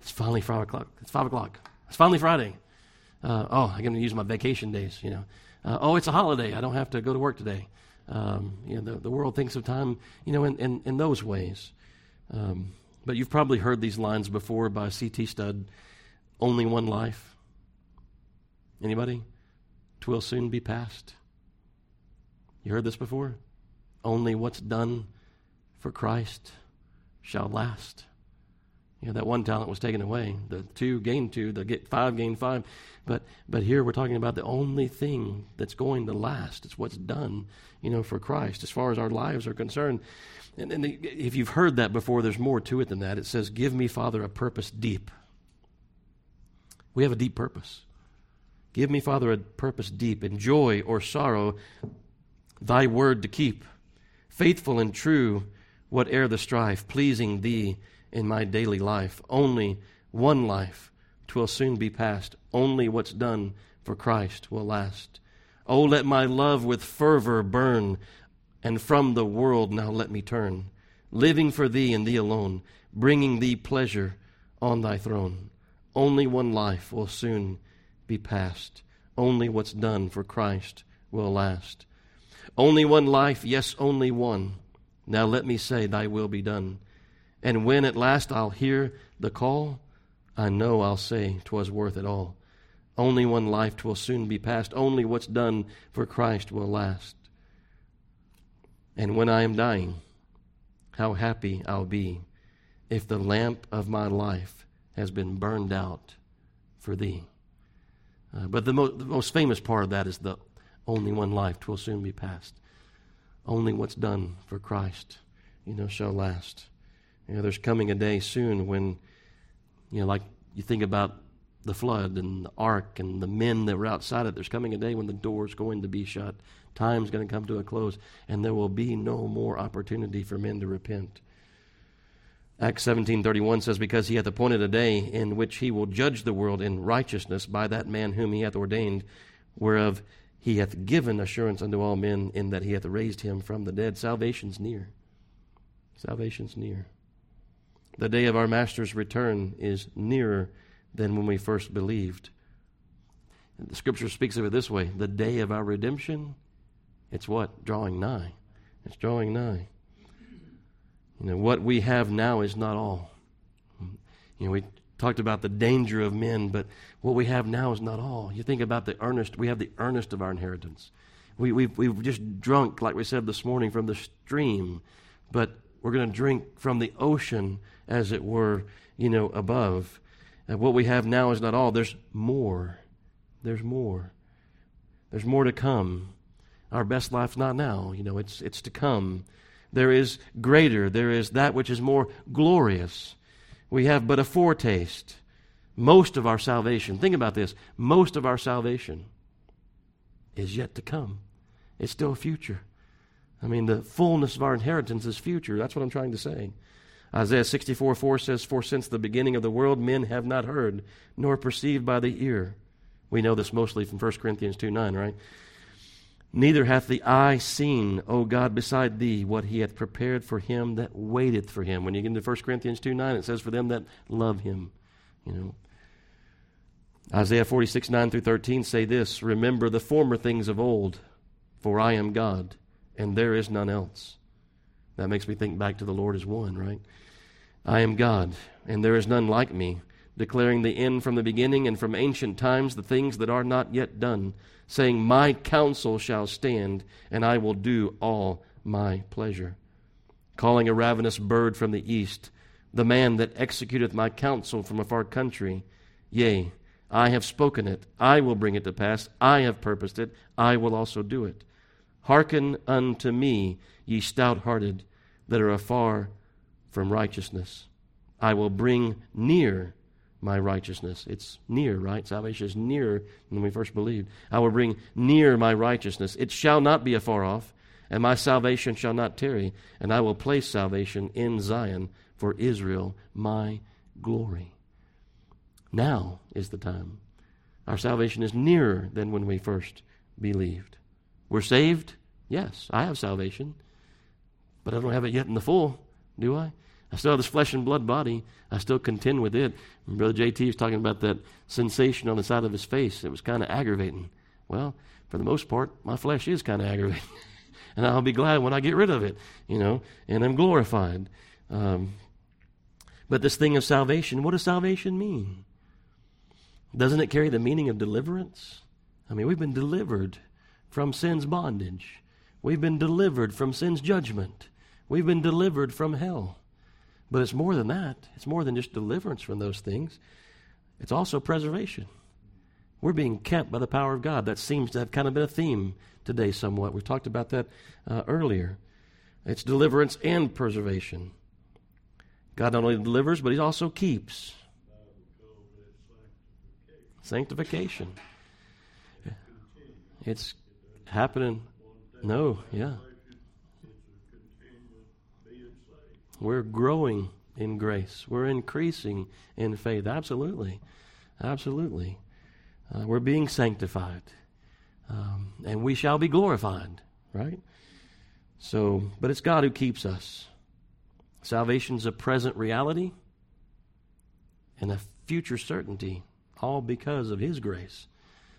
it's finally five o'clock. It's five o'clock. It's finally Friday. Uh, oh, I'm going to use my vacation days. You know. Uh, oh, it's a holiday. I don't have to go to work today. Um, you know, the, the world thinks of time, you know, in, in, in those ways. Um, but you've probably heard these lines before by C.T. Studd. Only one life. Anybody? Twill soon be past. You heard this before? Only what's done for Christ shall last. You know, that one talent was taken away. The two gained two, the get five gained five. But but here we're talking about the only thing that's going to last. It's what's done, you know, for Christ as far as our lives are concerned. And, and the, if you've heard that before, there's more to it than that. It says, "Give me, Father, a purpose deep." We have a deep purpose. Give me, Father, a purpose deep in joy or sorrow thy word to keep, faithful and true, whate'er the strife, pleasing thee in my daily life. Only one life, twill soon be past. Only what's done for Christ will last. Oh, let my love with fervor burn, and from the world now let me turn, living for thee and thee alone, bringing thee pleasure on thy throne. Only one life will soon be past. Only what's done for Christ will last. Only one life, yes, only one. Now let me say, Thy will be done. And when at last I'll hear the call, I know I'll say 'twas worth it all. Only one life 'twill soon be past. Only what's done for Christ will last. And when I am dying, how happy I'll be if the lamp of my life has been burned out for thee. Uh, but the, mo- the most famous part of that is the only one life 'twill soon be past. Only what's done for Christ, you know, shall last. You know, there's coming a day soon when, you know, like you think about the flood and the ark and the men that were outside it. There's coming a day when the door's going to be shut. Time's going to come to a close, and there will be no more opportunity for men to repent. Acts 17:31 says because he hath appointed a day in which he will judge the world in righteousness by that man whom he hath ordained whereof he hath given assurance unto all men in that he hath raised him from the dead salvation's near salvation's near the day of our master's return is nearer than when we first believed. The scripture speaks of it this way the day of our redemption, it's what? Drawing nigh. It's drawing nigh. You know, what we have now is not all. You know, we talked about the danger of men, but what we have now is not all. You think about the earnest, we have the earnest of our inheritance. We, we've, we've just drunk, like we said this morning, from the stream, but we're going to drink from the ocean, as it were, you know, above. And what we have now is not all. There's more. There's more. There's more to come. Our best life's not now. You know, it's, it's to come. There is greater. There is that which is more glorious. We have but a foretaste. Most of our salvation, think about this, most of our salvation is yet to come. It's still future. I mean, the fullness of our inheritance is future. That's what I'm trying to say. Isaiah 64 4 says, For since the beginning of the world, men have not heard, nor perceived by the ear. We know this mostly from 1 Corinthians 2 9, right? Neither hath the eye seen, O God, beside thee, what he hath prepared for him that waiteth for him. When you get into 1 Corinthians 2 9, it says, For them that love him. You know. Isaiah 46 9 through 13 say this Remember the former things of old, for I am God, and there is none else. That makes me think back to the Lord as one, right? I am God, and there is none like me, declaring the end from the beginning and from ancient times the things that are not yet done, saying, My counsel shall stand, and I will do all my pleasure. Calling a ravenous bird from the east, the man that executeth my counsel from a far country. Yea, I have spoken it, I will bring it to pass, I have purposed it, I will also do it. Hearken unto me, ye stout hearted, that are afar from righteousness. I will bring near my righteousness. It's near, right? Salvation is nearer than we first believed. I will bring near my righteousness. It shall not be afar off, and my salvation shall not tarry, and I will place salvation in Zion for Israel, my glory. Now is the time. Our salvation is nearer than when we first believed. We're saved? Yes, I have salvation, but I don't have it yet in the full, do I? I still have this flesh and blood body. I still contend with it. And Brother JT was talking about that sensation on the side of his face. It was kind of aggravating. Well, for the most part, my flesh is kind of aggravating. [laughs] and I'll be glad when I get rid of it, you know, and I'm glorified. Um, but this thing of salvation, what does salvation mean? Doesn't it carry the meaning of deliverance? I mean, we've been delivered from sin's bondage. We've been delivered from sin's judgment. We've been delivered from hell. But it's more than that. It's more than just deliverance from those things. It's also preservation. We're being kept by the power of God. That seems to have kind of been a theme today, somewhat. We talked about that uh, earlier. It's deliverance and preservation. God not only delivers, but He also keeps. Sanctification. It's happening. No, yeah. We're growing in grace. We're increasing in faith. Absolutely. Absolutely. Uh, we're being sanctified. Um, and we shall be glorified, right? So, but it's God who keeps us. Salvation's a present reality and a future certainty, all because of His grace,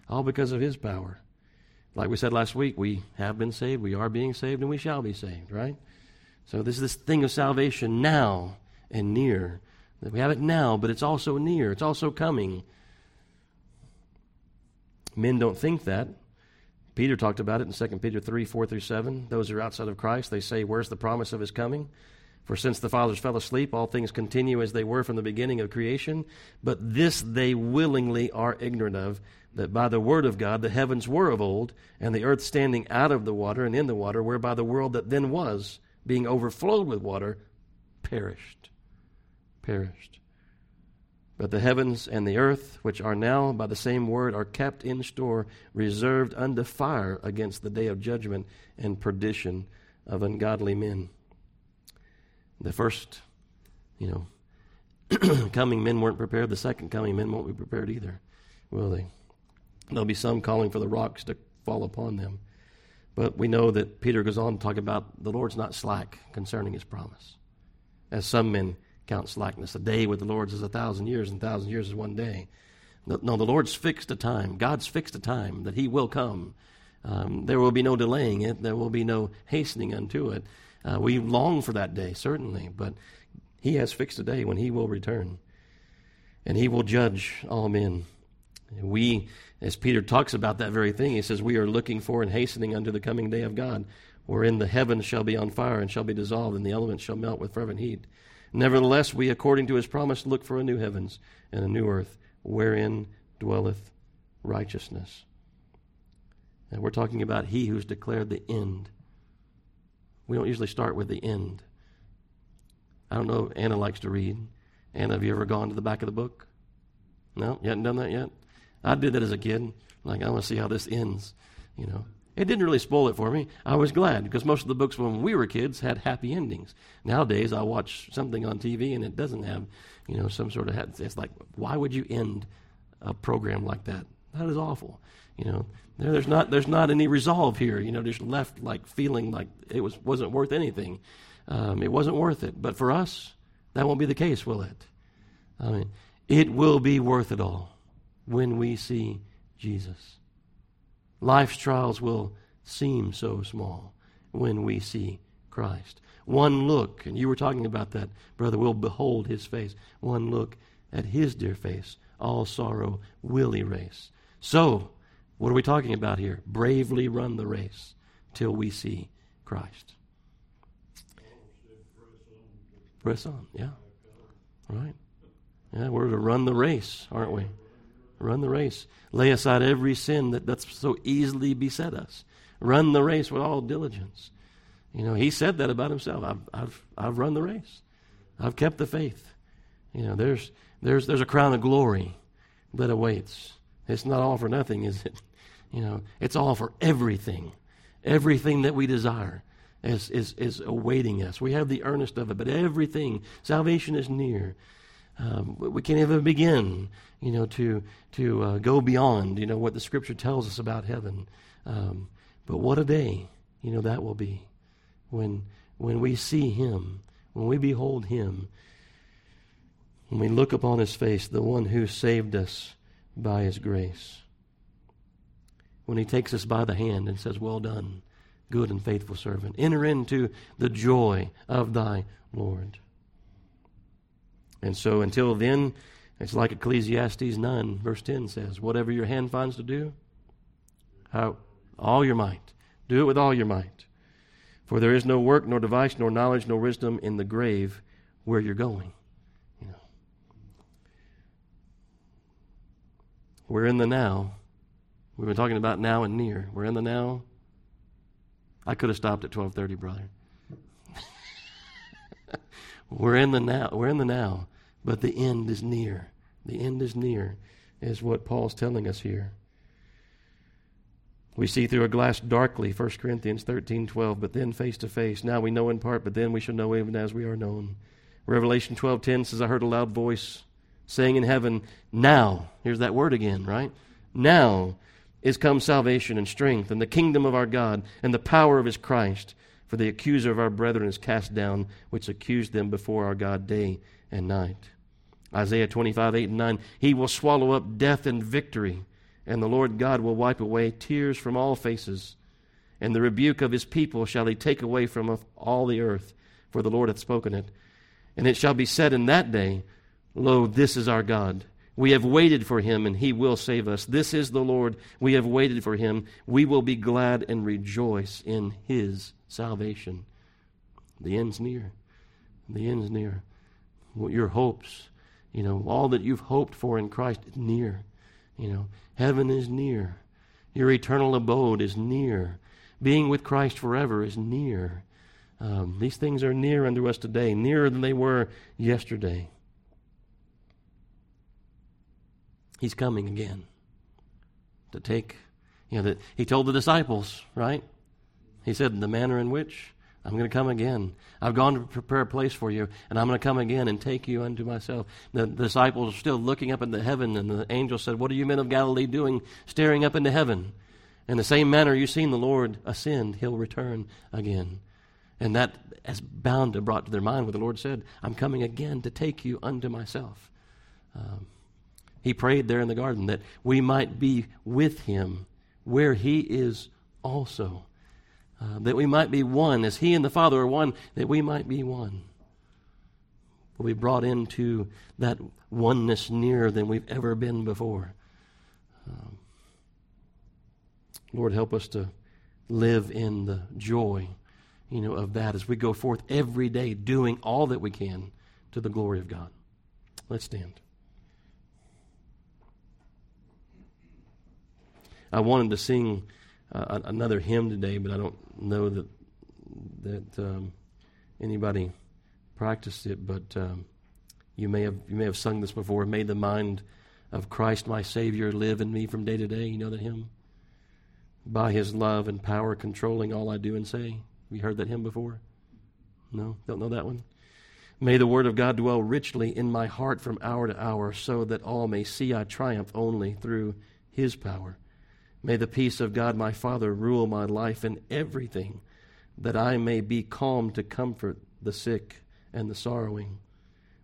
all because of His power. Like we said last week, we have been saved, we are being saved, and we shall be saved, right? So this is this thing of salvation now and near. We have it now, but it's also near. It's also coming. Men don't think that. Peter talked about it in 2 Peter 3 4 through 7. Those who are outside of Christ, they say, Where's the promise of his coming? For since the fathers fell asleep, all things continue as they were from the beginning of creation. But this they willingly are ignorant of, that by the word of God the heavens were of old, and the earth standing out of the water and in the water, whereby the world that then was, being overflowed with water, perished. Perished. But the heavens and the earth, which are now by the same word, are kept in store, reserved unto fire against the day of judgment and perdition of ungodly men. The first, you know, [clears throat] coming men weren't prepared. The second coming men won't be prepared either, will they? There'll be some calling for the rocks to fall upon them. But we know that Peter goes on to talk about the Lord's not slack concerning his promise. As some men count slackness. A day with the Lord is a thousand years, and a thousand years is one day. No, the Lord's fixed a time. God's fixed a time that He will come. Um, there will be no delaying it. There will be no hastening unto it. Uh, we long for that day, certainly, but He has fixed a day when He will return. And He will judge all men. We, as Peter talks about that very thing, he says, We are looking for and hastening unto the coming day of God, wherein the heavens shall be on fire and shall be dissolved, and the elements shall melt with fervent heat. Nevertheless, we, according to his promise, look for a new heavens and a new earth, wherein dwelleth righteousness. And we're talking about he who's declared the end. We don't usually start with the end. I don't know. Anna likes to read. Anna, have you ever gone to the back of the book? No, you hadn't done that yet. I did that as a kid. Like I want to see how this ends. You know, it didn't really spoil it for me. I was glad because most of the books when we were kids had happy endings. Nowadays, I watch something on TV and it doesn't have, you know, some sort of. It's like, why would you end a program like that? That is awful. You know, there, there's not there's not any resolve here. You know, just left like feeling like it was wasn't worth anything. Um, it wasn't worth it. But for us, that won't be the case, will it? I mean, it will be worth it all when we see Jesus. Life's trials will seem so small when we see Christ. One look, and you were talking about that, brother, will behold his face. One look at his dear face, all sorrow will erase. So, what are we talking about here? Bravely run the race till we see Christ. Press on, yeah. Right. Yeah, we're to run the race, aren't we? Run the race. Lay aside every sin that doth so easily beset us. Run the race with all diligence. You know, he said that about himself. I've, I've, I've run the race. I've kept the faith. You know, there's, there's, there's a crown of glory that awaits. It's not all for nothing, is it? You know, it's all for everything. Everything that we desire is, is, is awaiting us. We have the earnest of it, but everything, salvation is near. Um, we can't even begin, you know, to to uh, go beyond, you know, what the Scripture tells us about heaven. Um, but what a day, you know, that will be when when we see Him, when we behold Him, when we look upon His face, the one who saved us by His grace. When He takes us by the hand and says, "Well done, good and faithful servant. Enter into the joy of Thy Lord." And so until then, it's like Ecclesiastes 9, verse 10 says, Whatever your hand finds to do, how, all your might. Do it with all your might. For there is no work, nor device, nor knowledge, nor wisdom in the grave where you're going. You know. We're in the now. We've been talking about now and near. We're in the now. I could have stopped at 12:30, brother. [laughs] we're in the now. We're in the now. But the end is near. The end is near, is what Paul's telling us here. We see through a glass darkly, 1 Corinthians 13 12, but then face to face. Now we know in part, but then we shall know even as we are known. Revelation 12 10 says, I heard a loud voice saying in heaven, Now, here's that word again, right? Now is come salvation and strength, and the kingdom of our God, and the power of his Christ. For the accuser of our brethren is cast down, which accused them before our God day and night. Isaiah 25, 8 and 9. He will swallow up death in victory, and the Lord God will wipe away tears from all faces. And the rebuke of his people shall he take away from all the earth, for the Lord hath spoken it. And it shall be said in that day, Lo, this is our God. We have waited for him, and he will save us. This is the Lord. We have waited for him. We will be glad and rejoice in his salvation. The end's near. The end's near. Your hopes, you know, all that you've hoped for in Christ is near. You know, heaven is near. Your eternal abode is near. Being with Christ forever is near. Um, these things are near unto us today, nearer than they were yesterday. He's coming again to take, you know, that he told the disciples, right? He said, the manner in which I'm going to come again. I've gone to prepare a place for you, and I'm going to come again and take you unto myself. The, the disciples are still looking up into heaven, and the angel said, What are you men of Galilee doing, staring up into heaven? In the same manner you've seen the Lord ascend, he'll return again. And that has bound to brought to their mind what the Lord said, I'm coming again to take you unto myself. Um, he prayed there in the garden that we might be with him where he is also. Uh, that we might be one, as he and the Father are one, that we might be one. We'll be brought into that oneness nearer than we've ever been before. Um, Lord, help us to live in the joy, you know, of that as we go forth every day doing all that we can to the glory of God. Let's stand. I wanted to sing uh, another hymn today, but I don't know that that um, anybody practiced it. But um, you may have you may have sung this before. May the mind of Christ, my Savior, live in me from day to day. You know that hymn. By His love and power, controlling all I do and say. Have you heard that hymn before? No, don't know that one. May the word of God dwell richly in my heart from hour to hour, so that all may see I triumph only through His power. May the peace of God my Father rule my life in everything, that I may be calm to comfort the sick and the sorrowing.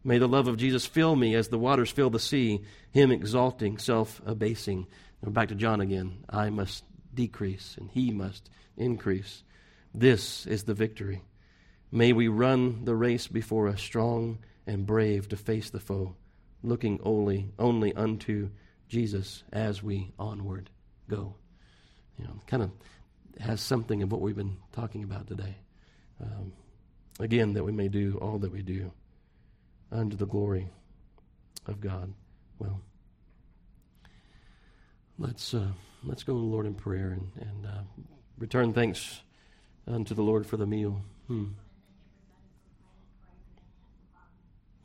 May the love of Jesus fill me as the waters fill the sea, him exalting, self abasing. Back to John again. I must decrease and he must increase. This is the victory. May we run the race before us strong and brave to face the foe, looking only, only unto Jesus as we onward go. You know, kind of has something of what we've been talking about today. Um, again, that we may do all that we do unto the glory of God. Well, let's uh, let's go to the Lord in prayer and, and uh, return thanks unto the Lord for the meal. Hmm.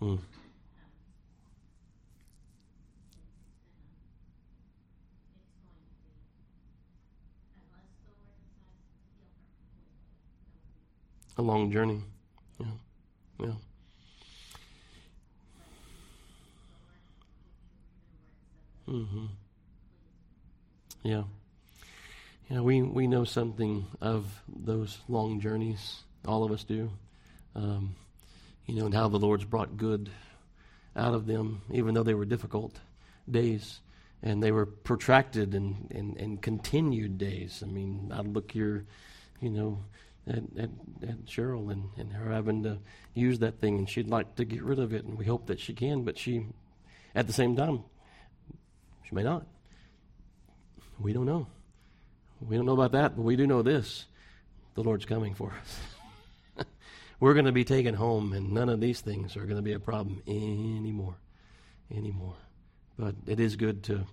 Hmm. A long journey. Yeah. Yeah. Mm-hmm. Yeah. Yeah, we, we know something of those long journeys. All of us do. Um, you know, and how the Lord's brought good out of them, even though they were difficult days. And they were protracted and, and, and continued days. I mean, I look here, you know, at, Cheryl and, and her having to use that thing, and she'd like to get rid of it, and we hope that she can, but she, at the same time, she may not. We don't know. We don't know about that, but we do know this the Lord's coming for us. [laughs] We're going to be taken home, and none of these things are going to be a problem anymore. Anymore. But it is good to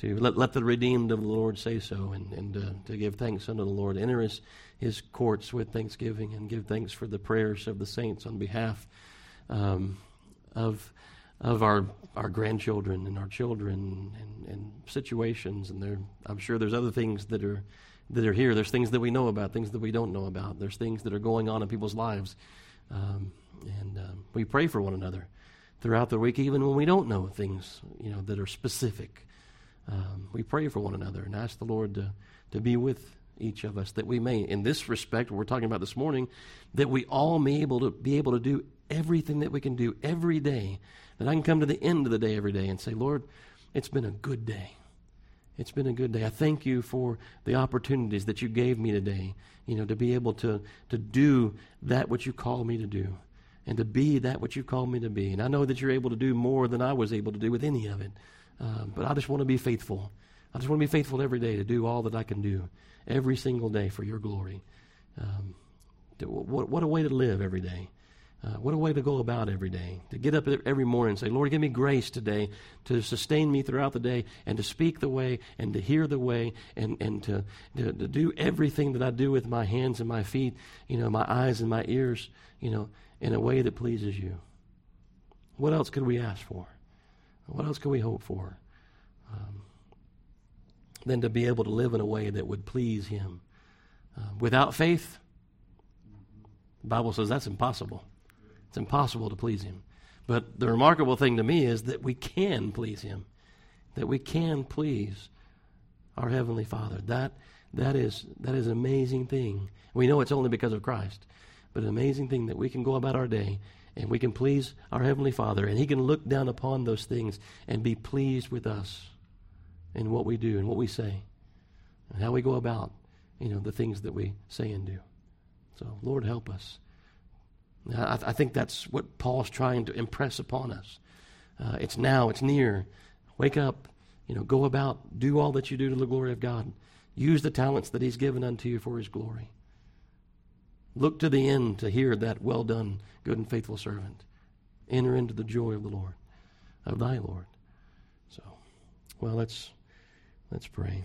to let, let the redeemed of the Lord say so and, and uh, to give thanks unto the Lord. Enter his, his courts with thanksgiving and give thanks for the prayers of the saints on behalf um, of, of our, our grandchildren and our children and, and situations. And there, I'm sure there's other things that are, that are here. There's things that we know about, things that we don't know about. There's things that are going on in people's lives. Um, and um, we pray for one another throughout the week, even when we don't know things you know, that are specific um, we pray for one another and ask the Lord to, to be with each of us, that we may, in this respect, we're talking about this morning, that we all may able to be able to do everything that we can do every day, that I can come to the end of the day every day and say, Lord, it's been a good day. It's been a good day. I thank you for the opportunities that you gave me today, you know, to be able to, to do that which you call me to do and to be that which you called me to be. And I know that you're able to do more than I was able to do with any of it. Uh, but I just want to be faithful. I just want to be faithful every day to do all that I can do every single day for your glory. Um, to, what, what a way to live every day. Uh, what a way to go about every day. To get up every morning and say, Lord, give me grace today to sustain me throughout the day and to speak the way and to hear the way and, and to, to, to do everything that I do with my hands and my feet, you know, my eyes and my ears, you know, in a way that pleases you. What else could we ask for? What else can we hope for? Um, than to be able to live in a way that would please Him. Uh, without faith, the Bible says that's impossible. It's impossible to please Him. But the remarkable thing to me is that we can please Him, that we can please our Heavenly Father. That, that, is, that is an amazing thing. We know it's only because of Christ, but an amazing thing that we can go about our day and we can please our Heavenly Father, and He can look down upon those things and be pleased with us in what we do and what we say and how we go about, you know, the things that we say and do. So, Lord, help us. I, I think that's what Paul's trying to impress upon us. Uh, it's now, it's near. Wake up, you know, go about, do all that you do to the glory of God. Use the talents that He's given unto you for His glory. Look to the end to hear that well done, good and faithful servant. Enter into the joy of the Lord, of thy Lord. So, well, let's let's pray.